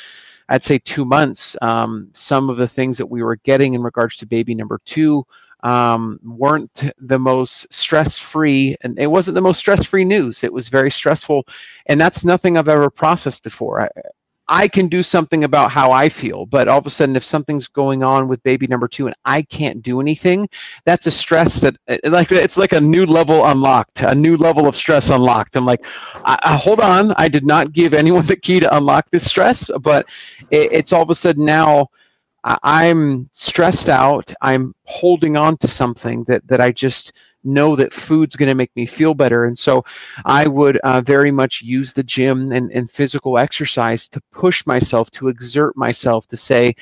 I'd say two months, um, some of the things that we were getting in regards to baby number two um, weren't the most stress free, and it wasn't the most stress free news. It was very stressful, and that's nothing I've ever processed before. I, I can do something about how I feel, but all of a sudden, if something's going on with baby number two and I can't do anything, that's a stress that, uh, like, it's like a new level unlocked, a new level of stress unlocked. I'm like, I, I, hold on, I did not give anyone the key to unlock this stress, but it, it's all of a sudden now I'm stressed out. I'm holding on to something that, that I just know that food's going to make me feel better. And so I would uh, very much use the gym and, and physical exercise to push myself, to exert myself, to say,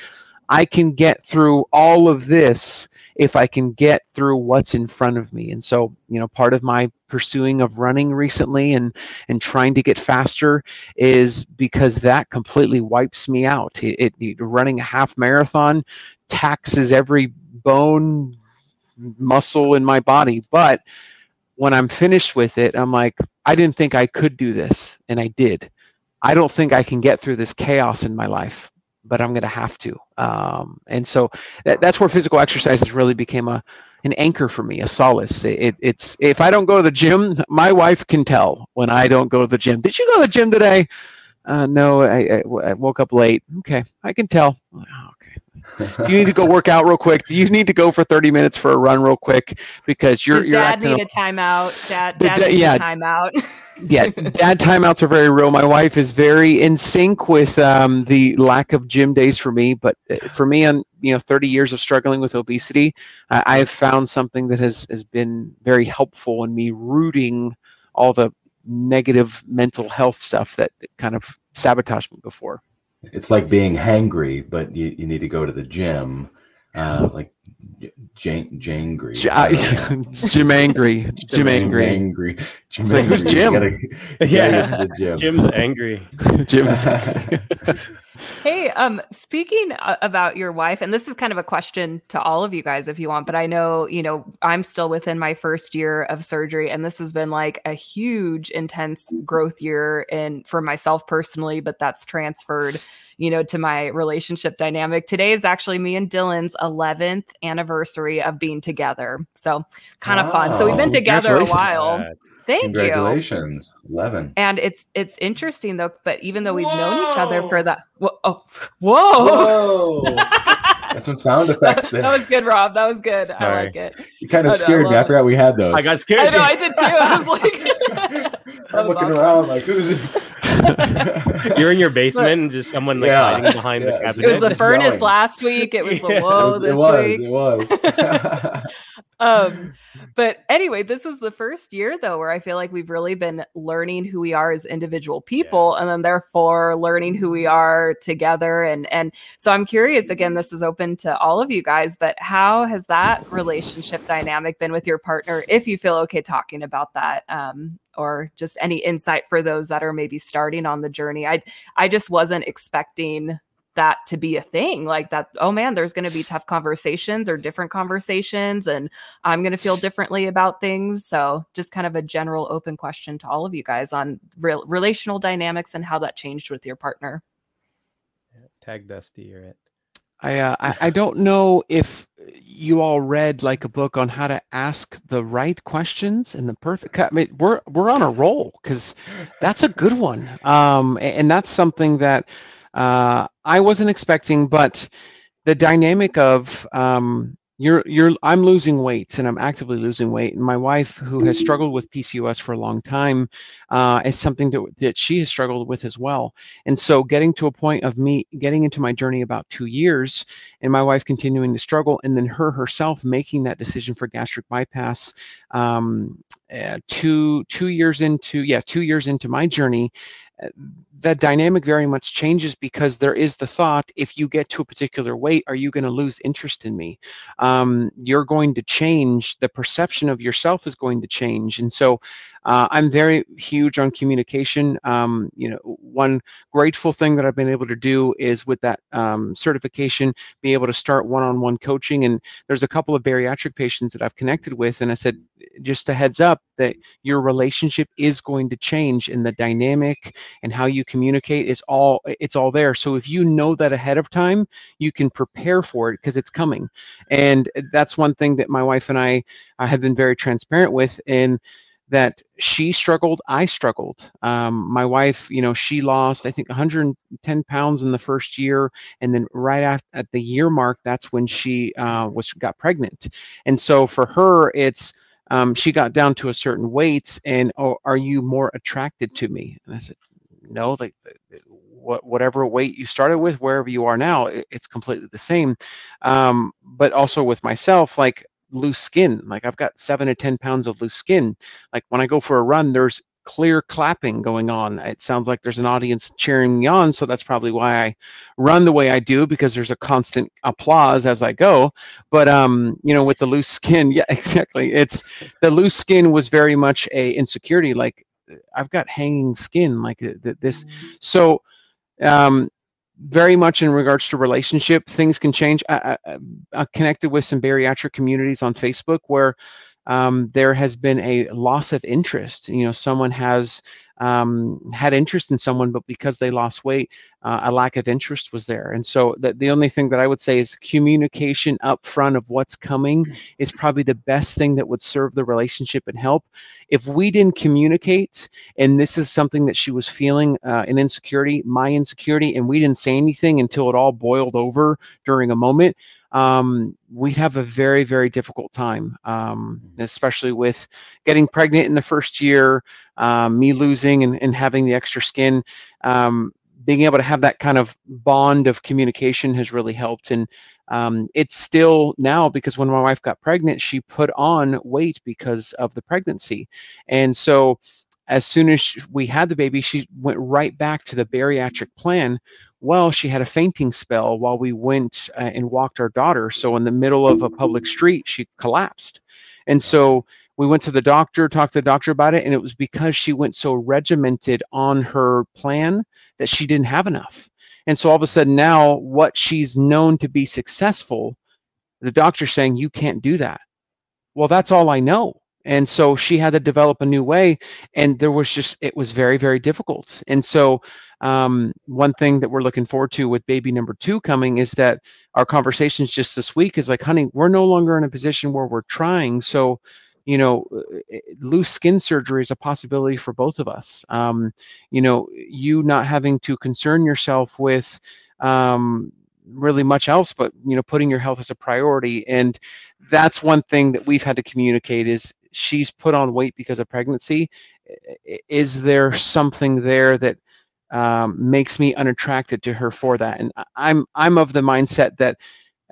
I can get through all of this if I can get through what's in front of me. And so, you know, part of my pursuing of running recently and and trying to get faster is because that completely wipes me out. It, it running a half marathon taxes every bone muscle in my body, but when I'm finished with it, I'm like, I didn't think I could do this, and I did. I don't think I can get through this chaos in my life, but I'm going to have to. Um, and so that, that's where physical exercises really became a an anchor for me, a solace. It, it, it's if I don't go to the gym, my wife can tell when I don't go to the gym. Did you go to the gym today? Uh, no, I, I, I, woke up late. Okay, I can tell. Oh, okay. Do you need to go work out real quick? Do you need to go for 30 minutes for a run real quick? Because you're, you're dad need a timeout. Dad, dad da- needs yeah. a timeout. yeah, dad timeouts are very real. My wife is very in sync with um, the lack of gym days for me. But uh, for me, on you know, 30 years of struggling with obesity, I, I have found something that has has been very helpful in me rooting all the negative mental health stuff that kind of sabotaged me before. It's like being hangry, but you, you need to go to the gym. Uh, like Jane Jangry. J- uh, Jim Angry. Jim Angry. Angry. Jim It's like, who's Jim? Gotta, gotta Yeah. get to the gym. Jim's angry. Jim is angry. Hey, um, speaking uh, about your wife, and this is kind of a question to all of you guys if you want, but I know, you know, I'm still within my first year of surgery, and this has been like a huge, intense growth year in for myself personally, but that's transferred, you know, to my relationship dynamic. Today is actually me and Dylan's 11th anniversary of being together. So kind of fun. So we've been together a while. Thank you. Congratulations, eleven. And it's it's interesting though, but even though we've known each other for that, whoa, oh, whoa, Whoa! Got some sound effects there. that was good, Rob. That was good. I like it. you kind of oh, I know, I scared me. I love it. forgot we had those. I got scared. I know. I did too. I was like, I'm was looking awesome. around like, who's it? You're in your basement and just someone like Yeah. hiding behind Yeah. the cabinet. It was the furnace yelling. last week. It was the Yeah. whoa it this was. week. It was. um but anyway this was the first year though where i feel like we've really been learning who we are as individual people and then therefore learning who we are together and and so i'm curious again this is open to all of you guys but how has that relationship dynamic been with your partner if you feel okay talking about that um or just any insight for those that are maybe starting on the journey. I i just wasn't expecting that to be a thing like that oh man there's going to be tough conversations or different conversations and i'm going to feel differently about things. So just kind of a general open question to all of you guys on real relational dynamics and how that changed with your partner. Tag Dusty, you're it. I, uh, I I don't know if you all read like a book on how to ask the right questions and the perfect. I mean, we're we're on a roll because that's a good one, um, and that's something that uh, I wasn't expecting. But the dynamic of um, you're you're I'm losing weight and I'm actively losing weight, and my wife, who has struggled with PCOS for a long time, uh, is something that that she has struggled with as well. And so getting to a point of me getting into my journey about two years and my wife continuing to struggle and then her herself making that decision for gastric bypass um, uh, two two years into yeah two years into my journey that dynamic very much changes because there is the thought if you get to a particular weight are you going to lose interest in me? Um, you're going to change the perception of yourself is going to change. And so uh, i'm very huge on communication. Um, you know one grateful thing that i've been able to do is with that um, certification be able to start one-on-one coaching. And there's a couple of bariatric patients that i've connected with and i said just a heads up that your relationship is going to change and the dynamic and how you communicate is all it's all there. So if you know that ahead of time you can prepare for it because it's coming. And that's one thing that my wife and i, I have been very transparent with in that she struggled i struggled. Um, my wife you know she lost i think 110 pounds in the first year and then right at, at the year mark that's when she uh, was got pregnant. And so for her it's um, she got down to a certain weight and oh, are you more attracted to me? And i said no like what, whatever weight you started with wherever you are now it, it's completely the same. Um, but also with myself like loose skin like i've got seven to ten pounds of loose skin. Like when i go for a run there's clear clapping going on. It sounds like there's an audience cheering me on, so that's probably why I run the way I do because there's a constant applause as I go. But um, you know, with the loose skin, yeah, exactly. It's the loose skin was very much a insecurity. Like I've got hanging skin, like this. So um, very much in regards to relationship things can change I, I, I, connected with some bariatric communities on facebook where um, there has been a loss of interest. You know, someone has um, had interest in someone, but because they lost weight, uh, a lack of interest was there. And so the, the only thing that I would say is communication up front of what's coming is probably the best thing that would serve the relationship and help. If we didn't communicate, and this is something that she was feeling uh, an insecurity, my insecurity, and we didn't say anything until it all boiled over during a moment, um, we'd have a very, very difficult time, um, mm-hmm. especially with getting pregnant in the first year, um, me losing and, and having the extra skin. Um, being able to have that kind of bond of communication has really helped. And um, it's still now because when my wife got pregnant, she put on weight because of the pregnancy. And so as soon as we had the baby, she went right back to the bariatric plan well, she had a fainting spell while we went uh, and walked our daughter. So, in the middle of a public street, she collapsed. And so we went to the doctor, talked to the doctor about it, and it was because she went so regimented on her plan that she didn't have enough. And so all of a sudden now, what she's known to be successful, the doctor's saying, You can't do that. Well, that's all I know and so she had to develop a new way and there was just it was very very difficult. And so um, one thing that we're looking forward to with baby number two coming is that our conversations just this week is like honey we're no longer in a position where we're trying. So you know eh, loose skin surgery is a possibility for both of us. Um, you know you not having to concern yourself with um, really much else but you know putting your health as a priority. And that's one thing that we've had to communicate is she's put on weight because of pregnancy. Is there something there that um, makes me unattracted to her for that? And i'm i'm of the mindset that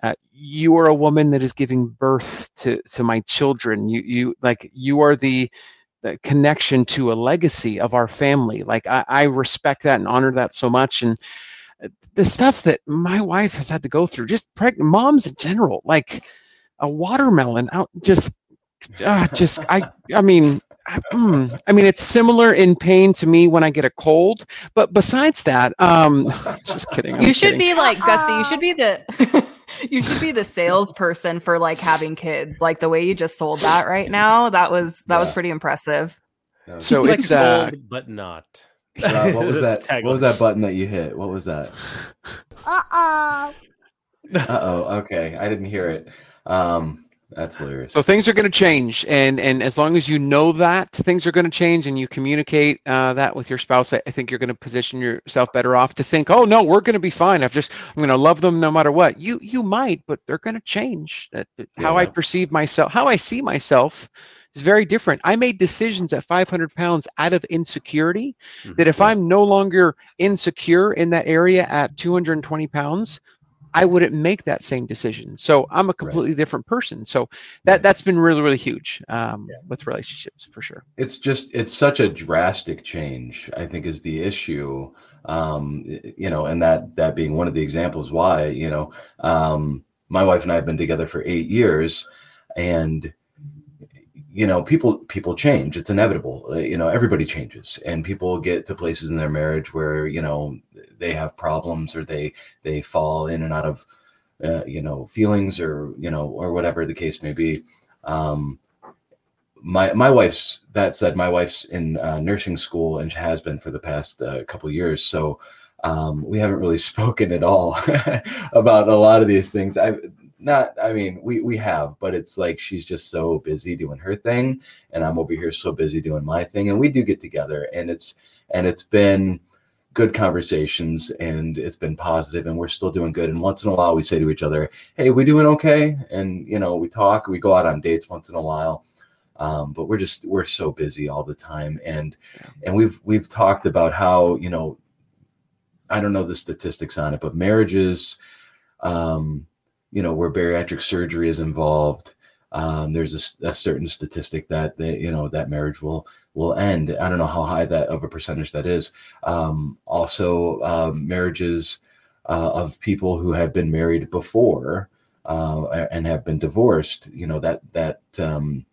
uh, you are a woman that is giving birth to to my children. You you like you are the, the connection to a legacy of our family. Like I, I respect that and honor that so much. And the stuff that my wife has had to go through just pregnant moms in general like a watermelon out just uh, just I I mean mm, I mean it's similar in pain to me when I get a cold, but besides that, um, just kidding. I'm you should kidding. be like Dusty. You should be the you should be the salesperson for like having kids. Like the way you just sold that right now, that was that yeah. was pretty impressive. Yeah. So it's uh, but not. Uh, what was that? What was that button that you hit? What was that? Uh oh. Uh oh. Okay, I didn't hear it. Um, that's hilarious. So things are going to change, and and as long as you know that things are going to change, and you communicate uh, that with your spouse, I, I think you're going to position yourself better off to think, oh no, we're going to be fine. I've just I'm going to love them no matter what. You you might, but they're going to change. That how yeah. I perceive myself, how I see myself, is very different. I made decisions at 500 pounds out of insecurity. Mm-hmm. That if I'm no longer insecure in that area at 220 pounds, I wouldn't make that same decision. So I'm a completely right. different person. So that that's been really really huge um, yeah. with relationships for sure. It's just it's such a drastic change. I think is the issue. Um, you know, and that that being one of the examples why you know um, my wife and I have been together for eight years, and you know people people change. It's inevitable. Uh, you know everybody changes and people get to places in their marriage where you know they have problems or they they fall in and out of uh, you know feelings or you know or whatever the case may be. Um my my wife's that said my wife's in uh, nursing school and has been for the past uh, couple years. So um, we haven't really spoken at all about a lot of these things. I not i mean we we have but it's like she's just so busy doing her thing and i'm over here so busy doing my thing and we do get together and it's and it's been good conversations and it's been positive and we're still doing good and once in a while we say to each other hey we doing okay? And you know we talk we go out on dates once in a while um, but we're just we're so busy all the time and and we've we've talked about how you know i don't know the statistics on it but marriages um you know, where bariatric surgery is involved, um, there's a, a, certain statistic that they, you know that marriage will will end. I don't know how high that of a percentage that is. Um, also, um, marriages uh, of people who have been married before uh, and have been divorced, you know that that um,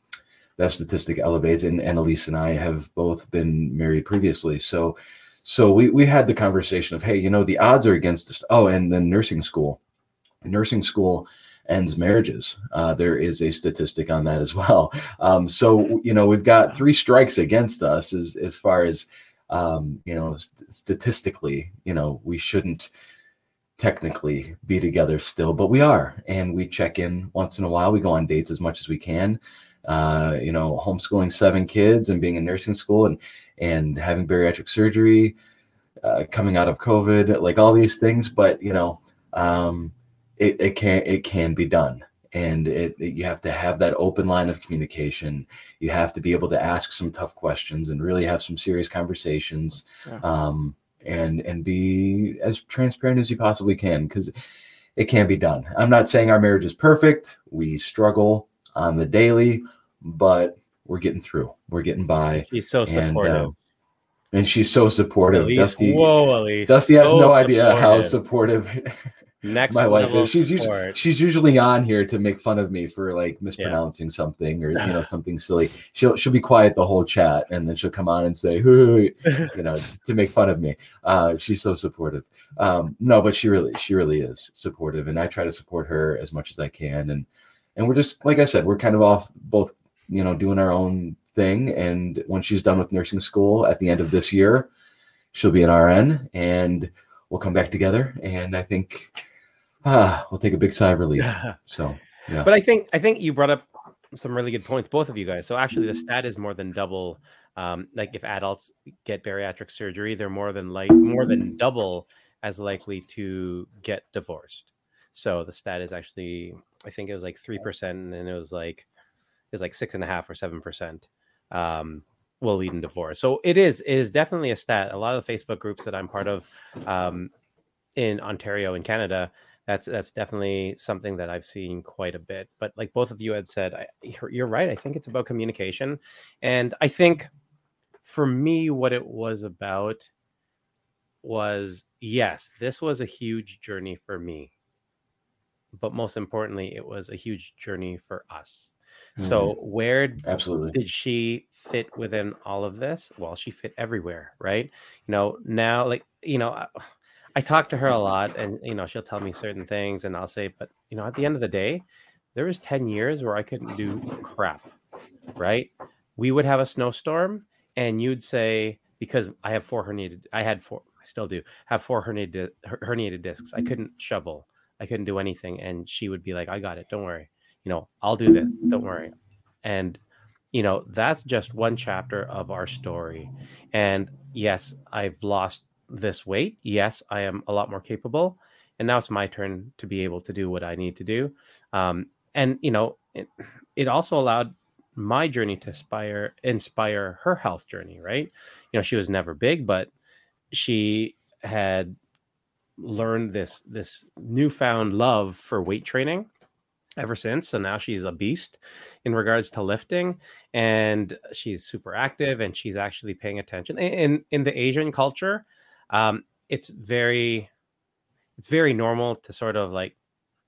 that statistic elevates. And, and Elise and I have both been married previously, so so we we had the conversation of hey, you know the odds are against us. Oh, and then nursing school, nursing school ends marriages. Uh, there is a statistic on that as well. Um, so you know we've got three strikes against us as as far as um, you know st- statistically. You know we shouldn't technically be together still, but we are, and we check in once in a while. We go on dates as much as we can. Uh, you know, homeschooling seven kids and being in nursing school and and having bariatric surgery, uh, coming out of COVID, like all these things. But you know, um, it, it can it can be done. And it, it, you have to have that open line of communication. You have to be able to ask some tough questions and really have some serious conversations yeah. um, and and be as transparent as you possibly can because it can be done. I'm not saying our marriage is perfect. We struggle on the daily but we're getting through. We're getting by. She's so supportive. and, and she's so supportive. Elise, Dusty, whoa, Elise, Dusty has so no idea how supportive Next my wife is. She's usually she's usually on here to make fun of me for like mispronouncing yeah. something or you know something silly. She'll she'll be quiet the whole chat and then she'll come on and say, you know, to make fun of me. Uh, she's so supportive. Um, no, but she really she really is supportive, and I try to support her as much as I can. And and we're just like I said, we're kind of off both, you know, doing our own thing. And when she's done with nursing school at the end of this year, she'll be an RN, and we'll come back together. And I think ah, we'll take a big sigh of relief. So, yeah. But I think I think you brought up some really good points, both of you guys. So actually, the stat is more than double. Um, like if adults get bariatric surgery, they're more than like more than double as likely to get divorced. So the stat is actually, I think it was like three percent, and it was like it was like six and a half or seven percent um, will lead in divorce. So it is it is definitely a stat. A lot of the Facebook groups that I'm part of um, in Ontario in Canada that's that's definitely something that I've seen quite a bit. But like both of you had said, I, you're, you're right. I think it's about communication, and I think for me, what it was about was yes, this was a huge journey for me, but most importantly, it was a huge journey for us. Mm-hmm. So where absolutely did she fit within all of this? Well, she fit everywhere, right? You know, now like you know I talk to her a lot, and you know, she'll tell me certain things, and I'll say, but you know, at the end of the day, there was ten years where I couldn't do crap. Right? We would have a snowstorm, and you'd say because I have four herniated, I had four, I still do have four herniated herniated discs. I couldn't shovel, I couldn't do anything, and she would be like, "I got it. Don't worry. You know, I'll do this. Don't worry." And you know, that's just one chapter of our story. And yes, I've lost this weight, yes, I am a lot more capable. And now it's my turn to be able to do what I need to do. Um, and you know, it, it also allowed my journey to inspire inspire her health journey. Right? You know, she was never big, but she had learned this this newfound love for weight training ever since. So now she's a beast in regards to lifting and she's super active and she's actually paying attention. In in the Asian culture, um, it's very it's very normal to sort of like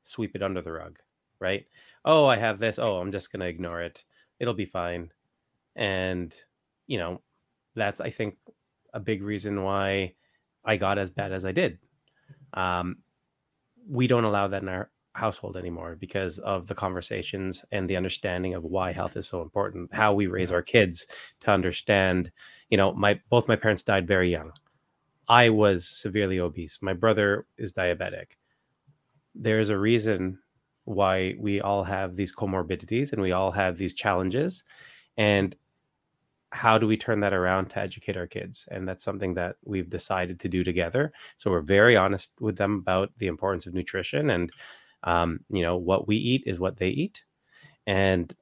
sweep it under the rug, right? Oh, I have this. Oh, I'm just gonna ignore it. It'll be fine. And you know, that's I think a big reason why I got as bad as I did. Um, we don't allow that in our household anymore because of the conversations and the understanding of why health is so important how we raise our kids to understand you know my both my parents died very young I was severely obese. My brother is diabetic. There's a reason why we all have these comorbidities and we all have these challenges. And how do we turn that around to educate our kids? And that's something that we've decided to do together. So we're very honest with them about the importance of nutrition and, um, you know, what we eat is what they eat. And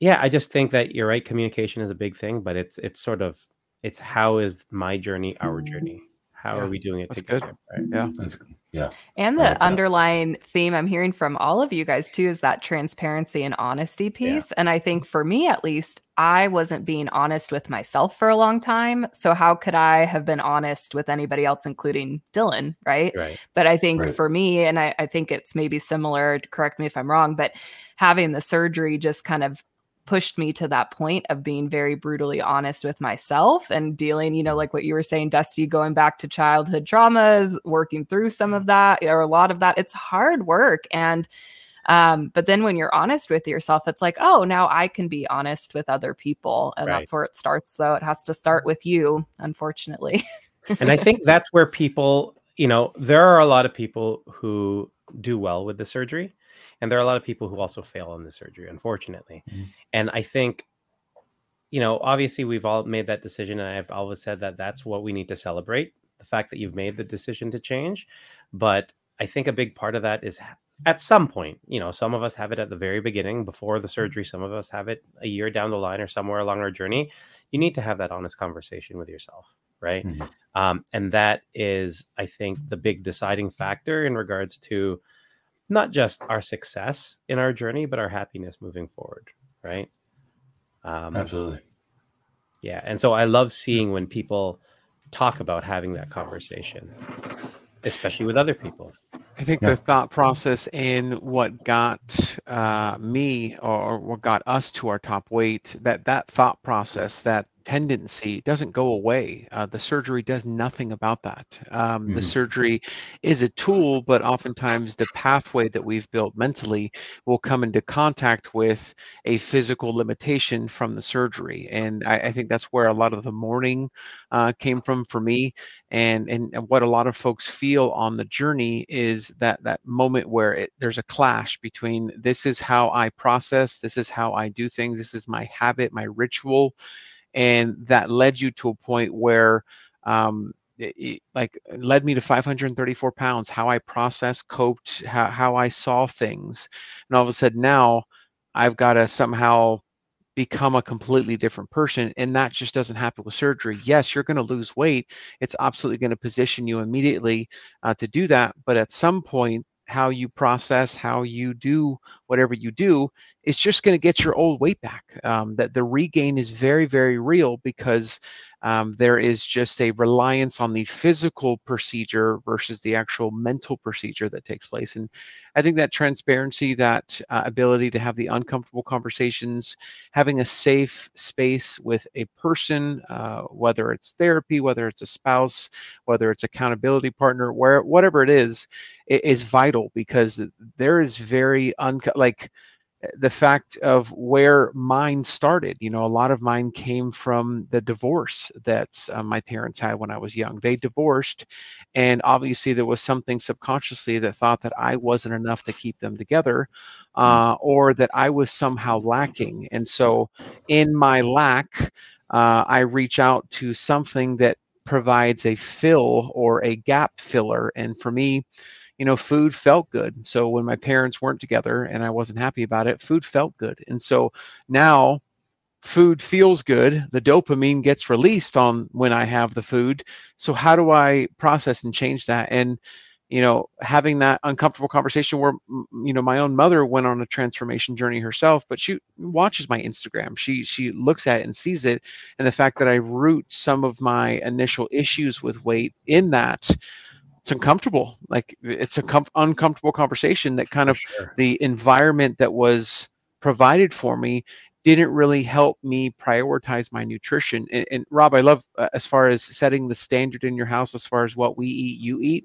yeah, I just think that you're right. Communication is a big thing, but it's it's sort of it's how is my journey our journey How Yeah, are we doing it that's good. together? Right? Yeah. That's good. Yeah. And the I like that. underlying theme I'm hearing from all of you guys too is that transparency and honesty piece. And I think for me at least, I wasn't being honest with myself for a long time. So how could I have been honest with anybody else, including Dylan? Right. Right. But I think Right. for me, and I, I think it's maybe similar, correct me if I'm wrong, but having the surgery just kind of pushed me to that point of being very brutally honest with myself and dealing, you know, like what you were saying, Dusty, going back to childhood traumas, working through some of that or a lot of that. It's hard work. And um, but then when you're honest with yourself, it's like, oh, now I can be honest with other people. And Right. that's where it starts, though. It has to start with you, unfortunately. and I think that's where people, you know, there are a lot of people who do well with the surgery, and there are a lot of people who also fail on the surgery, unfortunately. Mhm. And I think, you know, obviously we've all made that decision, and I've always said that that's what we need to celebrate the fact that you've made the decision to change. But I think a big part of that is at some point, you know, some of us have it at the very beginning before the surgery, some of us have it a year down the line or somewhere along our journey. You need to have that honest conversation with yourself, right? Mhm. um, and that is i think the big deciding factor in regards to not just our success in our journey but our happiness moving forward right um, Absolutely. yeah and so i love seeing when people talk about having that conversation especially with other people I think Yeah. the thought process in what got uh, me or what got us to our top weight, that that thought process, that tendency doesn't go away. Uh, the surgery does nothing about that. Um, The Mhm. surgery is a tool, but oftentimes the pathway that we've built mentally will come into contact with a physical limitation from the surgery. And I, I think that's where a lot of the mourning uh, came from for me and and and what a lot of folks feel on the journey is that that moment where it, there's a clash between this is how I process, this is how I do things, this is my habit, my ritual, and that led you to a point where um, it, it, like led me to 534 pounds how i processed coped how, how i saw things. And all of a sudden now i've got to somehow become a completely different person and that just doesn't happen with surgery. Yes you're going to lose weight. It's absolutely going to position you immediately uh, to do that but at some point how you process how you do whatever you do it's just going to get your old weight back. Um, that the regain is very very real because um, there is just a reliance on the physical procedure versus the actual mental procedure that takes place. And i think that transparency that uh, ability to have the uncomfortable conversations having a safe space with a person uh, whether it's therapy whether it's a spouse whether it's accountability partner where whatever it is it is vital because there is very unco- like the fact of where mine started. You know a lot of mine came from the divorce that uh, my parents had when i was young. They divorced and obviously there was something subconsciously that thought that i wasn't enough to keep them together uh, or that i was somehow lacking. And so in my lack uh, i reach out to something that provides a fill or a gap filler. And for me you know, food felt good. So when my parents weren't together and I wasn't happy about it, food felt good. And so now food feels good. The dopamine gets released on when I have the food. So how do I process and change that? And you know, having that uncomfortable conversation where you know my own mother went on a transformation journey herself, but she watches my Instagram. She she looks at it and sees it, and the fact that I root some of my initial issues with weight in that it's uncomfortable. Like it's a com- uncomfortable conversation that kind of sure. the environment that was provided for me didn't really help me prioritize my nutrition. And, and rob i love uh, as far as setting the standard in your house as far as what we eat you eat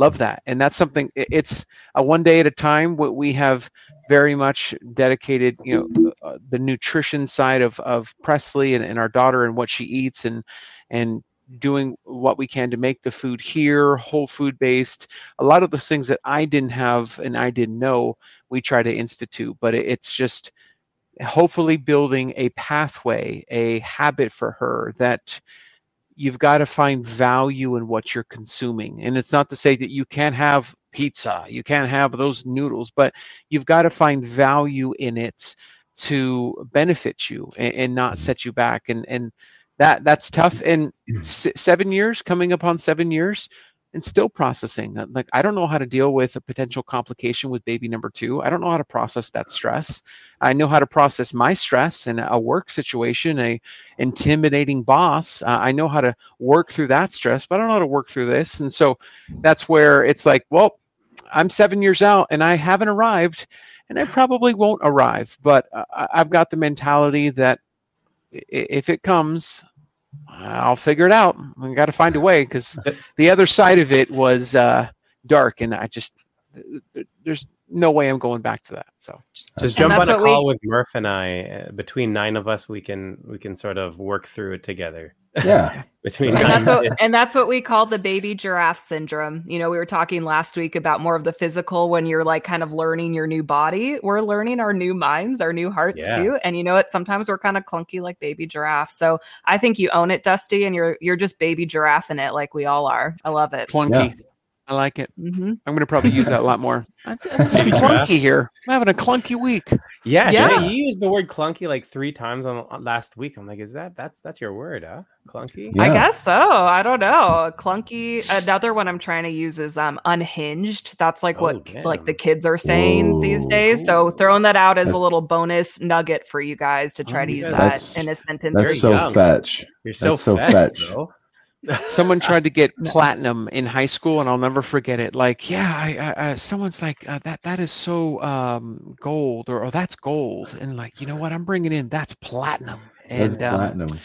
love that. And that's something it's a one day at a time. What we have very much dedicated you know uh, the nutrition side of of presley and, and our daughter and what she eats and and doing what we can to make the food here whole food based a lot of those things that i didn't have and i didn't know we try to institute but it's just hopefully building a pathway a habit for her that you've got to find value in what you're consuming. And it's not to say that you can't have pizza you can't have those noodles but you've got to find value in it to benefit you and, and not mm-hmm. set you back. And and that that's tough. And s- seven years, coming upon seven years, and still processing. Uh, Like I don't know how to deal with a potential complication with baby number two. I don't know how to process that stress. I know how to process my stress in a work situation, a intimidating boss. Uh, I know how to work through that stress, but I don't know how to work through this. And so that's where it's like, well, I'm seven years out and I haven't arrived, and I probably won't arrive. But uh, I've got the mentality that if it comes, I'll figure it out. I got to find a way because the other side of it was uh, dark, and I just there's no way I'm going back to that. So Just jump on a what we- call with Murph and I. Uh, between nine of us, we can we can sort of work through it together. Yeah. Between And and that's what and that's what we call the baby giraffe syndrome. You know, we were talking last week about more of the physical when you're like kind of learning your new body. We're learning our new minds, our new hearts Yeah. too. And you know what? Sometimes we're kind of clunky like baby giraffes. So I think you own it, Dusty, and you're you're just baby giraffe in it like we all are. I love it. clunky. I like it. hmm I'm going to probably use that a lot more. I'm Baby clunky here. I'm having a clunky week. yeah, Yeah. Jay, you used the word clunky like three times on, on last week. I'm like, is that that's that's your word, huh? Clunky. Yeah. I guess so. I don't know. Clunky. Another one I'm trying to use is um unhinged. That's like Oh, what like the kids are saying these days. So throwing that out as a little bonus nugget for you guys to try Oh, to use yeah, that in a sentence. That's so young. fetch. You're so, That's so fetch, fetch. bro. Someone tried to get platinum in high school, and I'll never forget it. Like, yeah, I, I, I someone's like, uh, that that is so um, gold, or oh, that's gold, and like, you know what? I'm bringing in that's platinum, That's and um, platinum.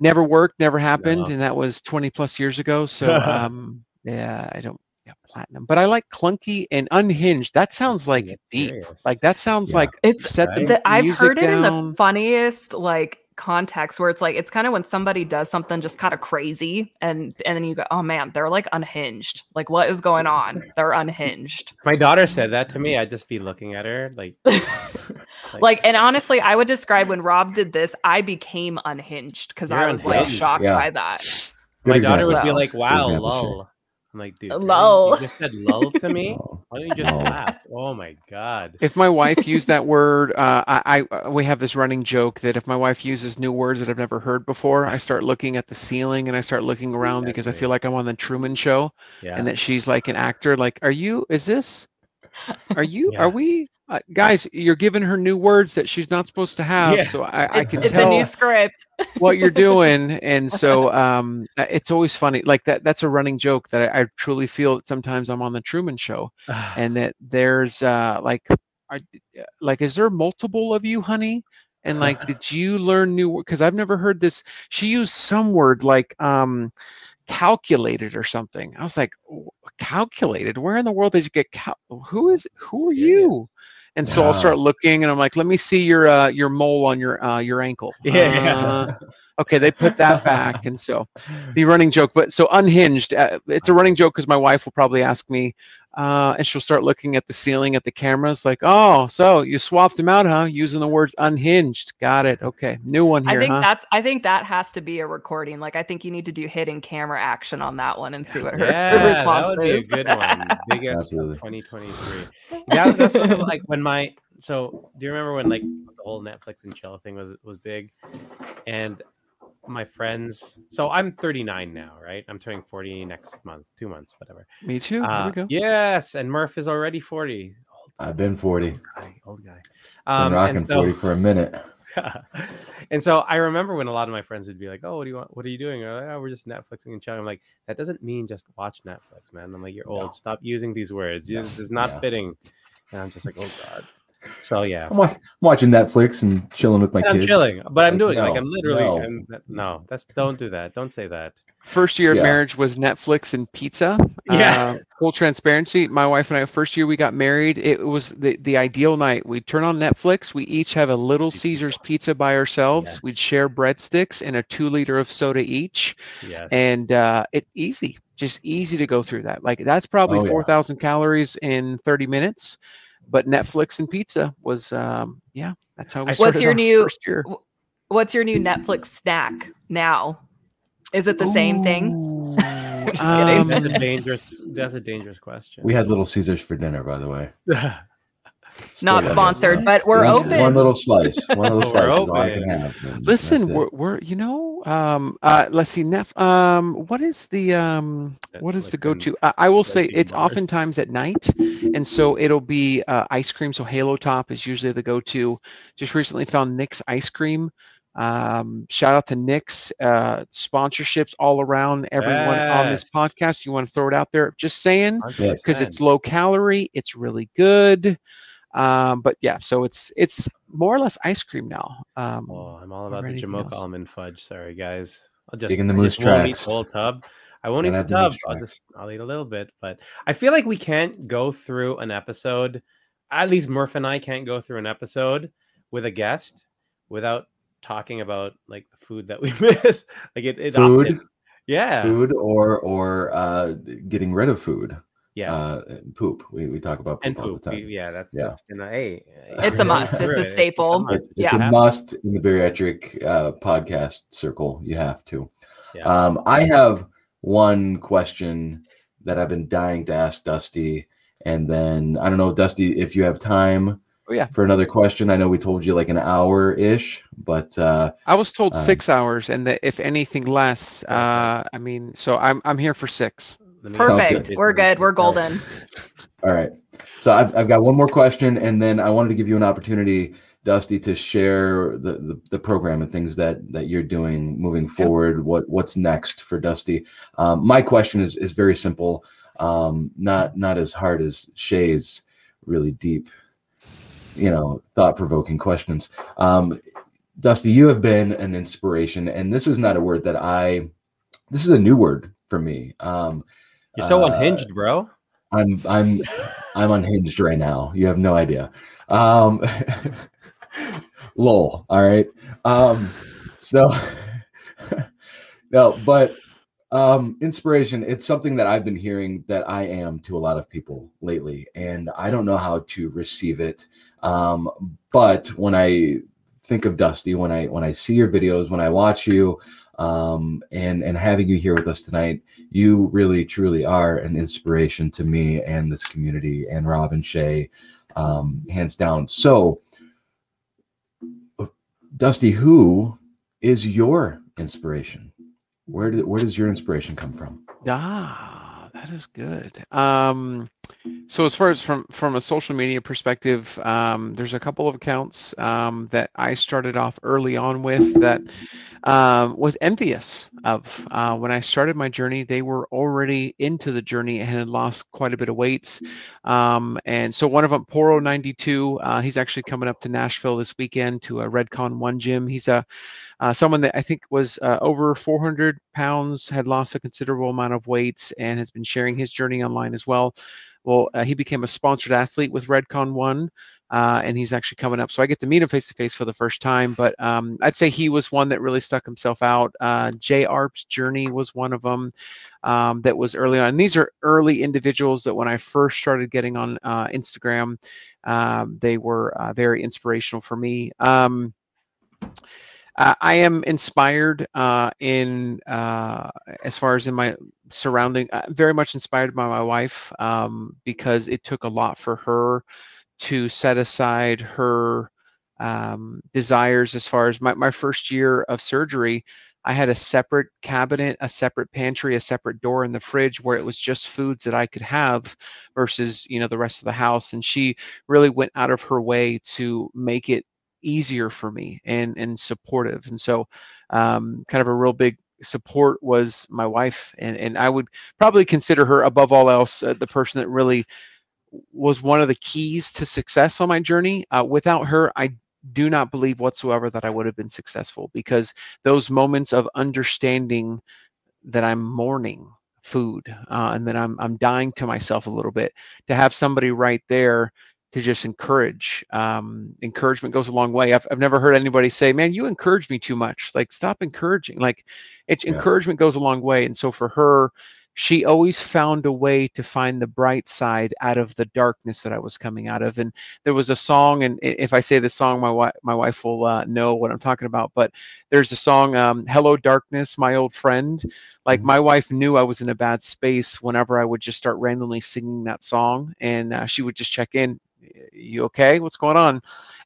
never worked, never happened, No. and that was 20 plus years ago. So, um, yeah, I don't, yeah, platinum, but I like clunky and unhinged. That sounds like That's deep. serious. Like that sounds Yeah. like It's set the Right. the, I've music heard it in the funniest like context where it's like it's kind of when somebody does something just kind of crazy and and then you go, oh man, they're like unhinged. Like what is going on? They're unhinged. My daughter said that to me. I'd just be looking at her like, like and honestly i would describe when rob did this i became unhinged because i You're was like shocked Yeah. by that my Good daughter would example. be like, "Wow, example, Shay. lol." I'm like, dude, really? Lol. You just said lull to me. Oh, Why don't you just laugh? Oh my god. If my wife used that word, uh, I, I uh, we have this running joke that if my wife uses new words that I've never heard before, I start looking at the ceiling and I start looking around That's because I feel like I'm on the Truman Show Yeah. and that she's like an actor. Like, are you? Is this? Are you? Yeah. Are we? Uh, guys, you're giving her new words that she's not supposed to have. Yeah. So I, I it's, can it's tell a new script what you're doing, and so um, uh, it's always funny. Like that. That's a running joke that I, I truly feel sometimes I'm on the Truman Show and that there's uh like are, like is there multiple of you honey and like did you learn new because i've never heard this she used some word like um calculated or something i was like calculated where in the world did you get cal- who is who are you and so i'll start looking and i'm like let me see your uh your mole on your uh your ankle Yeah, yeah. Uh, okay they put that back and so the running joke but so unhinged uh, it's a running joke because my wife will probably ask me uh, and she'll start looking at the ceiling at the cameras like oh so you swapped them out huh? Using the words unhinged. Got it. Okay. New one here i think huh? that's i think that has to be a recording. Like i think you need to do hidden camera action on that one and see what her, yeah, her that response would be a good one. Biggest of 2023. yeah that's what, like when my so. Do you remember when like the whole Netflix and chill thing was was big, and my friends. So I'm 39 now, right? I'm turning 40 next month, two months, whatever. me too Uh, we go yes, and Murph is already 40. I've been 40. guy, old guy. Been Um, rocking so, 40 for a minute. and so I remember when a lot of my friends would be like, "Oh, what do you want? What are you doing?" Or, like, "Oh, we're just Netflixing and chilling." I'm like, "That doesn't mean just watch Netflix, man." I'm like, "You're old. No. Stop using these words. No. This is not Yeah. fitting." And I'm just like, "Oh God." So yeah, I'm, watch, I'm watching Netflix and chilling with my And I'm kids. chilling, but I'm Like, doing like no, I'm literally. no. I'm, no, that's don't do that. Don't say that. first year of marriage was netflix and pizza Yeah. uh, full transparency my wife and i first year we got married it was the, the ideal night we'd turn on netflix we each have a little caesar's pizza by ourselves Yes. we'd share breadsticks and a two liter of soda each Yes. and uh, it easy just easy to go through that like that's probably Oh, yeah. 4000 calories in 30 minutes but netflix and pizza was um yeah that's how we started What's your our new- first year what's your new netflix snack now is it the same thing Ooh, Just kidding. that's a um, dangerous. That's a dangerous question. We had Little Caesars for dinner, by the way. Not Still sponsored, but we're one, open. One little slice. One little We're slice is all I can have. Listen, we're, we're you know, um, uh, let's see, Neff, um, what is the um, what is like the go-to? I, I will say it's bars. oftentimes at night, and so it'll be uh, ice cream. So Halo Top is usually the go-to. Just recently found Nick's ice cream. Um, shout out to Nick's uh, sponsorships all around everyone on this podcast. You want to throw it out there? Just saying because it's low calorie. It's really good. Um, but yeah, so it's it's more or less ice cream now. Um, Oh, I'm all about the anything Jamocha else. almond fudge. Sorry, guys. I'll just Digging the I moose just won't eat tracks. whole tub. I won't Gotta eat the the tub. moose I'll just I'll eat a little bit, but I feel like we can't go through an episode. At least Murph and I can't go through an episode with a guest without talking about like the food that we miss. Like it, it Food? often- yeah. Food or or uh, getting rid of food. Yes. Uh, and poop. We, we talk about poop and all poop. the We- time. yeah, that's Yeah. that's been a hey. It's a must. It's a Right, staple. must. It's, it's Yeah. a must in the bariatric uh, podcast circle. You have to. Yeah. Um, I have one question that I've been dying to ask Dusty, and then I don't know, Dusty, if you have time Oh, yeah. for another question. I know we told you like an hour ish, but uh, I was told Um, six hours, and that if anything less, uh, I mean, so I'm I'm here for six. Let me- Sounds Perfect. good. We're good. We're golden. all right. So I've, I've got one more question, and then I wanted to give you an opportunity, Dusty, to share the, the, the program and things that that you're doing moving forward. What what's next for Dusty? Um, my question is is very simple, um, not not as hard as Shay's really deep, you know, thought provoking questions. Um, Dusty, you have been an inspiration, and this is not a word that I. This is a new word for me. Um, You're so uh, unhinged, bro. I'm I'm I'm unhinged right now. You have no idea. Um lol. All right. Um so no, but um inspiration, it's something that I've been hearing that I am to a lot of people lately, and I don't know how to receive it. Um, but when I think of Dusty, when I when I see your videos, when I watch you, um, and and having you here with us tonight, you really truly are an inspiration to me and this community and Rob and Shay, um, hands down. So, Dusty, who is your inspiration? Where did where does your inspiration come from? Ah, that is good. Um, so as far as from from a social media perspective, um, there's a couple of accounts um, that I started off early on with that um, was envious of. Uh, when I started my journey, they were already into the journey and had lost quite a bit of weights. Um, and so one of them, Poro92, uh, he's actually coming up to Nashville this weekend to a Redcon One gym. He's a uh, someone that I think was uh, over 400 pounds, had lost a considerable amount of weight, and has been sharing his journey online as well. Well, uh, he became a sponsored athlete with Redcon One, uh, and he's actually coming up. So I get to meet him face to face for the first time. But um, I'd say he was one that really stuck himself out. Uh, Jay Arp's journey was one of them um, that was early on. And these are early individuals that when I first started getting on uh, Instagram, um, they were very inspirational for me. Uh, I am inspired uh, in uh, as far as in my surrounding, uh, very much inspired by my wife um, because it took a lot for her to set aside her um, desires as far as my, my first year of surgery. I had a separate cabinet, a separate pantry, a separate door in the fridge where it was just foods that I could have versus, you know, the rest of the house. And she really went out of her way to make it easier for me and and supportive. And so um, kind of a real big support was my wife and and i would probably consider her above all else uh, the person that really was one of the keys to success on my journey. Uh, without her i do not believe whatsoever that i would have been successful because those moments of understanding that i'm mourning food uh, and that I'm, I'm dying to myself a little bit to have somebody right there to just encourage. Um, encouragement goes a long way. I've, I've never heard anybody say, man, you encourage me too much. Like, stop encouraging. Like, it's Yeah. encouragement goes a long way. And so for her, she always found a way to find the bright side out of the darkness that I was coming out of. And there was a song, and if I say this song, my wife, my wife will uh, know what I'm talking about. But there's a song, um, "Hello Darkness, My Old Friend." Like Mhm. my wife knew I was in a bad space whenever I would just start randomly singing that song, and uh, she would just check in. You okay? What's going on?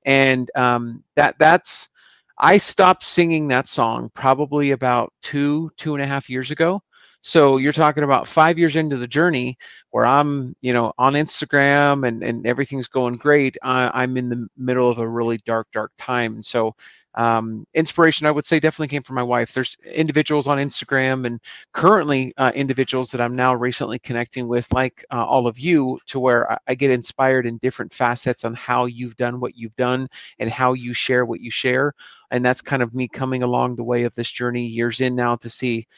And um, that that's I stopped singing that song probably about two two and a half years ago. So you're talking about five years into the journey where I'm, you know, on Instagram and, and everything's going great. I, am in the middle of a really dark, dark time. And so um, inspiration, I would say, definitely came from my wife. There's individuals on Instagram and currently uh, individuals that I'm now recently connecting with, like uh, all of you, to where I, I get inspired in different facets on how you've done what you've done and how you share what you share. And that's kind of me coming along the way of this journey years in now to see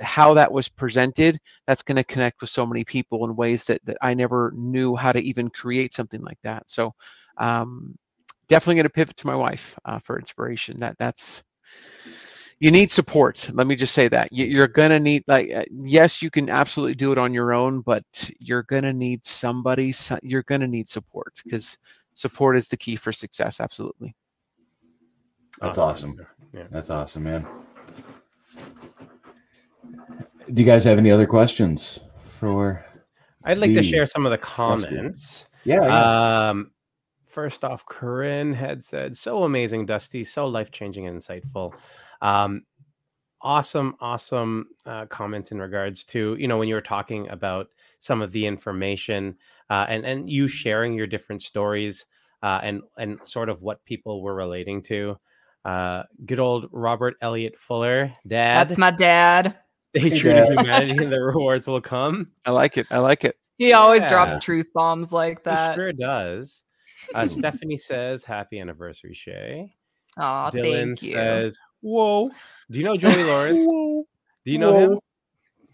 how that was presented that's going to connect with so many people in ways that, that i never knew how to even create something like that so um, definitely going to pivot to my wife uh, for inspiration. That that's you need support. Let me just say that you, are going to need like uh, yes, you can absolutely do it on your own, but you're going to need somebody. You're going to need support because support is the key for success. Absolutely. That's awesome. awesome. Yeah. That's awesome, man. Do you guys have any other questions for? I'd like to share some of the comments. Yeah. yeah. Um, First off, Corinne had said, so amazing, Dusty, so life changing and insightful. Um, awesome, awesome uh, comments in regards to, you know, when you were talking about some of the information uh, and, and you sharing your different stories uh, and, and sort of what people were relating to. Uh, good old Robert Elliott Fuller, dad. That's my dad. Stay true to humanity and the rewards will come. I like it. I like it. He always yeah. drops truth bombs like that. He sure does. Uh, Stephanie says, "Happy anniversary, Shay." Oh, Dylan thank you. says, "Whoa, do you know Joey Lawrence? do you know Whoa. him,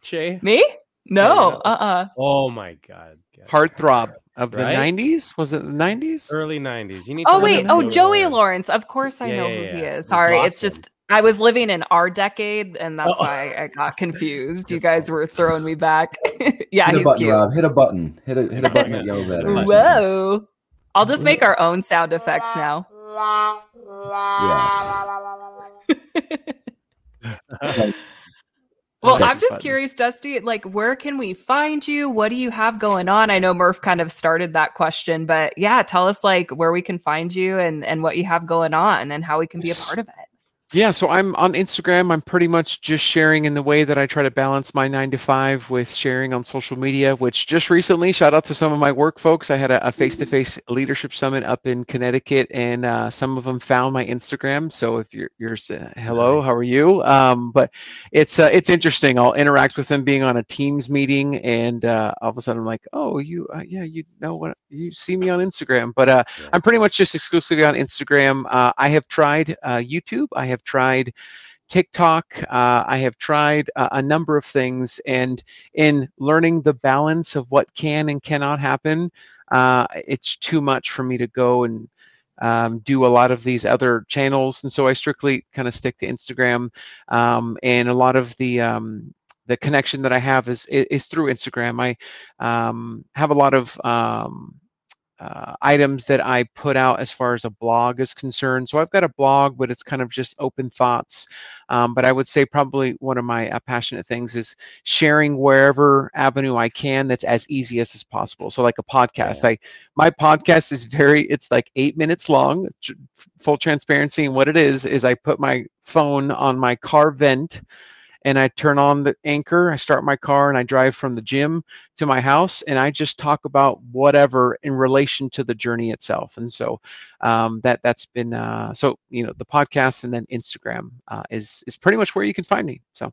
Shay? Me? No. Yeah, uh. Uh-uh. Oh my god. god. Heartthrob of right? the '90s. Was it the '90s? Early '90s. You need. Oh wait. Oh, Joey Lawrence. Lawrence. Of course, I yeah, know yeah, who he is. Sorry, it's just. I was living in our decade, and that's oh. why I got confused. you guys were throwing me back. yeah, hit he's a button, cute. Rob. Hit a button. Hit a hit a button that yells at him. Whoa. I'll just make our own sound effects now. Yeah. well, I'm just curious, Dusty, like where can we find you? What do you have going on? I know Murph kind of started that question, but yeah, tell us like where we can find you and and what you have going on and how we can be a part of it. Yeah, so I'm on Instagram. I'm pretty much just sharing in the way that I try to balance my nine to five with sharing on social media, which just recently, shout out to some of my work folks. I had a face to face leadership summit up in Connecticut, and uh, some of them found my Instagram. So if you're, you're uh, hello, how are you? Um, but it's uh, it's interesting. I'll interact with them being on a Teams meeting, and uh, all of a sudden I'm like, oh, you, uh, yeah, you know what? You see me on Instagram, but uh. I'm pretty much just exclusively on Instagram. I have tried YouTube. I have have tried TikTok. Uh, I have tried uh, a number of things, and in learning the balance of what can and cannot happen, uh, it's too much for me to go and um, do a lot of these other channels, and so I strictly kind of stick to Instagram. Um, and a lot of the um, the connection that I have is is through Instagram. I um, have a lot of um, uh, items that I put out as far as a blog is concerned. So I've got a blog, but it's kind of just open thoughts. Um, but I would say probably one of my uh, passionate things is sharing wherever avenue I can that's as easy as is possible. So like a podcast, yeah. I my podcast is very it's like eight minutes long. Full transparency, and what it is is I put my phone on my car vent and I turn on the anchor, I start my car and I drive from the gym to my house and I just talk about whatever in relation to the journey itself. And so um, that that's been uh, so you know the podcast and then Instagram uh, is is pretty much where you can find me. So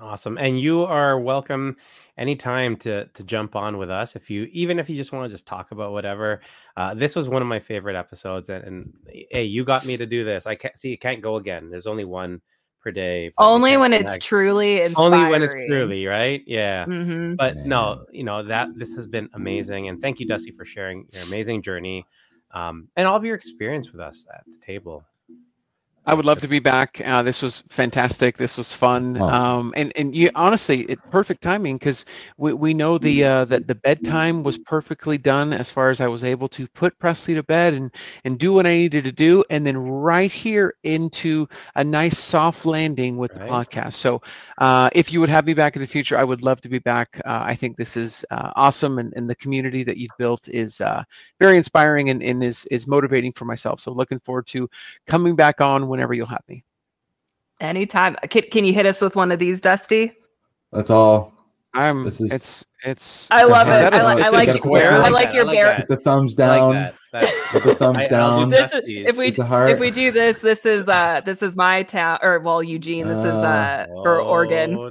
awesome, and you are welcome anytime to to jump on with us if you even if you just want to just talk about whatever uh, this was one of my favorite episodes and, and hey you got me to do this i can't see it can't go again there's only one per day. Only when it's truly inspiring. Only when it's truly right. Yeah. Mm-hmm. But no, you know that this has been amazing, and thank you, Dusty, for sharing your amazing journey um, and all of your experience with us at the table. I would love to be back. Uh, this was fantastic. This was fun. Oh. Um, and and you honestly, it perfect timing because we, we know the uh, that the bedtime was perfectly done as far as I was able to put Presley to bed and and do what I needed to do, and then right here into a nice soft landing with the podcast. So uh, if you would have me back in the future, I would love to be back. Uh, I think this is uh, awesome, and, and the community that you've built is uh, very inspiring and, and is is motivating for myself. So looking forward to coming back on whenever you'll have me. Anytime. Can, can you hit us with one of these, Dusty? That's all. I'm. This is- it's it's. I love it. that I a- like. I like. a square? I I like your I like bear. the thumbs I down. like that. That- Put the thumbs I- I'll down. This is- if we It's a heart. if we do this, this is uh this is my town or well Eugene. This is uh or Oregon. Oh,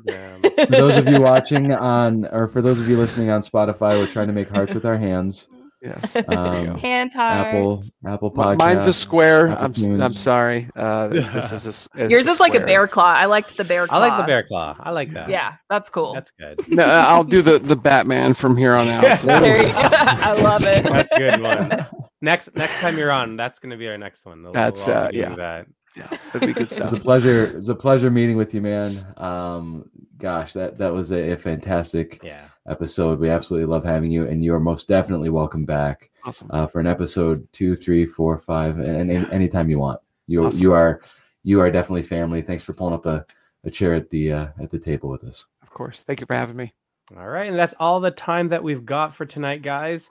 for those of you watching on, or for those of you listening on Spotify, we're trying to make hearts with our hands. Yes. Um. Hand heart. Apple, Apple Podcast. Mine's a square. Apple I'm s- I'm sorry. Uh, this is a s- it's Yours is like a bear claw. I liked the bear claw. I like the bear claw. I like that. Yeah, that's cool. That's good. No, I'll do the the Batman from here on out. So- there you go. I love it. That's a good one. Next next time you're on, that's gonna be our next one. We'll- That's, we'll uh, yeah. That. yeah, that'd be good stuff. It's stuff. a pleasure. It's a pleasure meeting with you, man. Um, gosh, that that was a, a fantastic Yeah. Episode. We absolutely love having you, and you are most definitely welcome back Awesome. uh, for an episode two, three, four, five, and, and anytime you want. You Awesome. you are you are definitely family. Thanks for pulling up a, a chair at the uh, at the table with us. Of course. Thank you for having me. All right, and that's all the time that we've got for tonight, guys.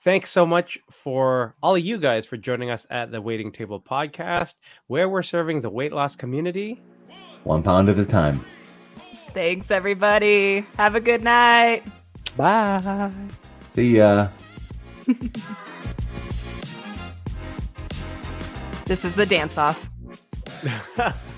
Thanks so much for all of you guys for joining us at the Weighting Table Podcast, where we're serving the weight loss community. One pound at a time. Thanks everybody. Have a good night. Bye. See ya. This is the dance off.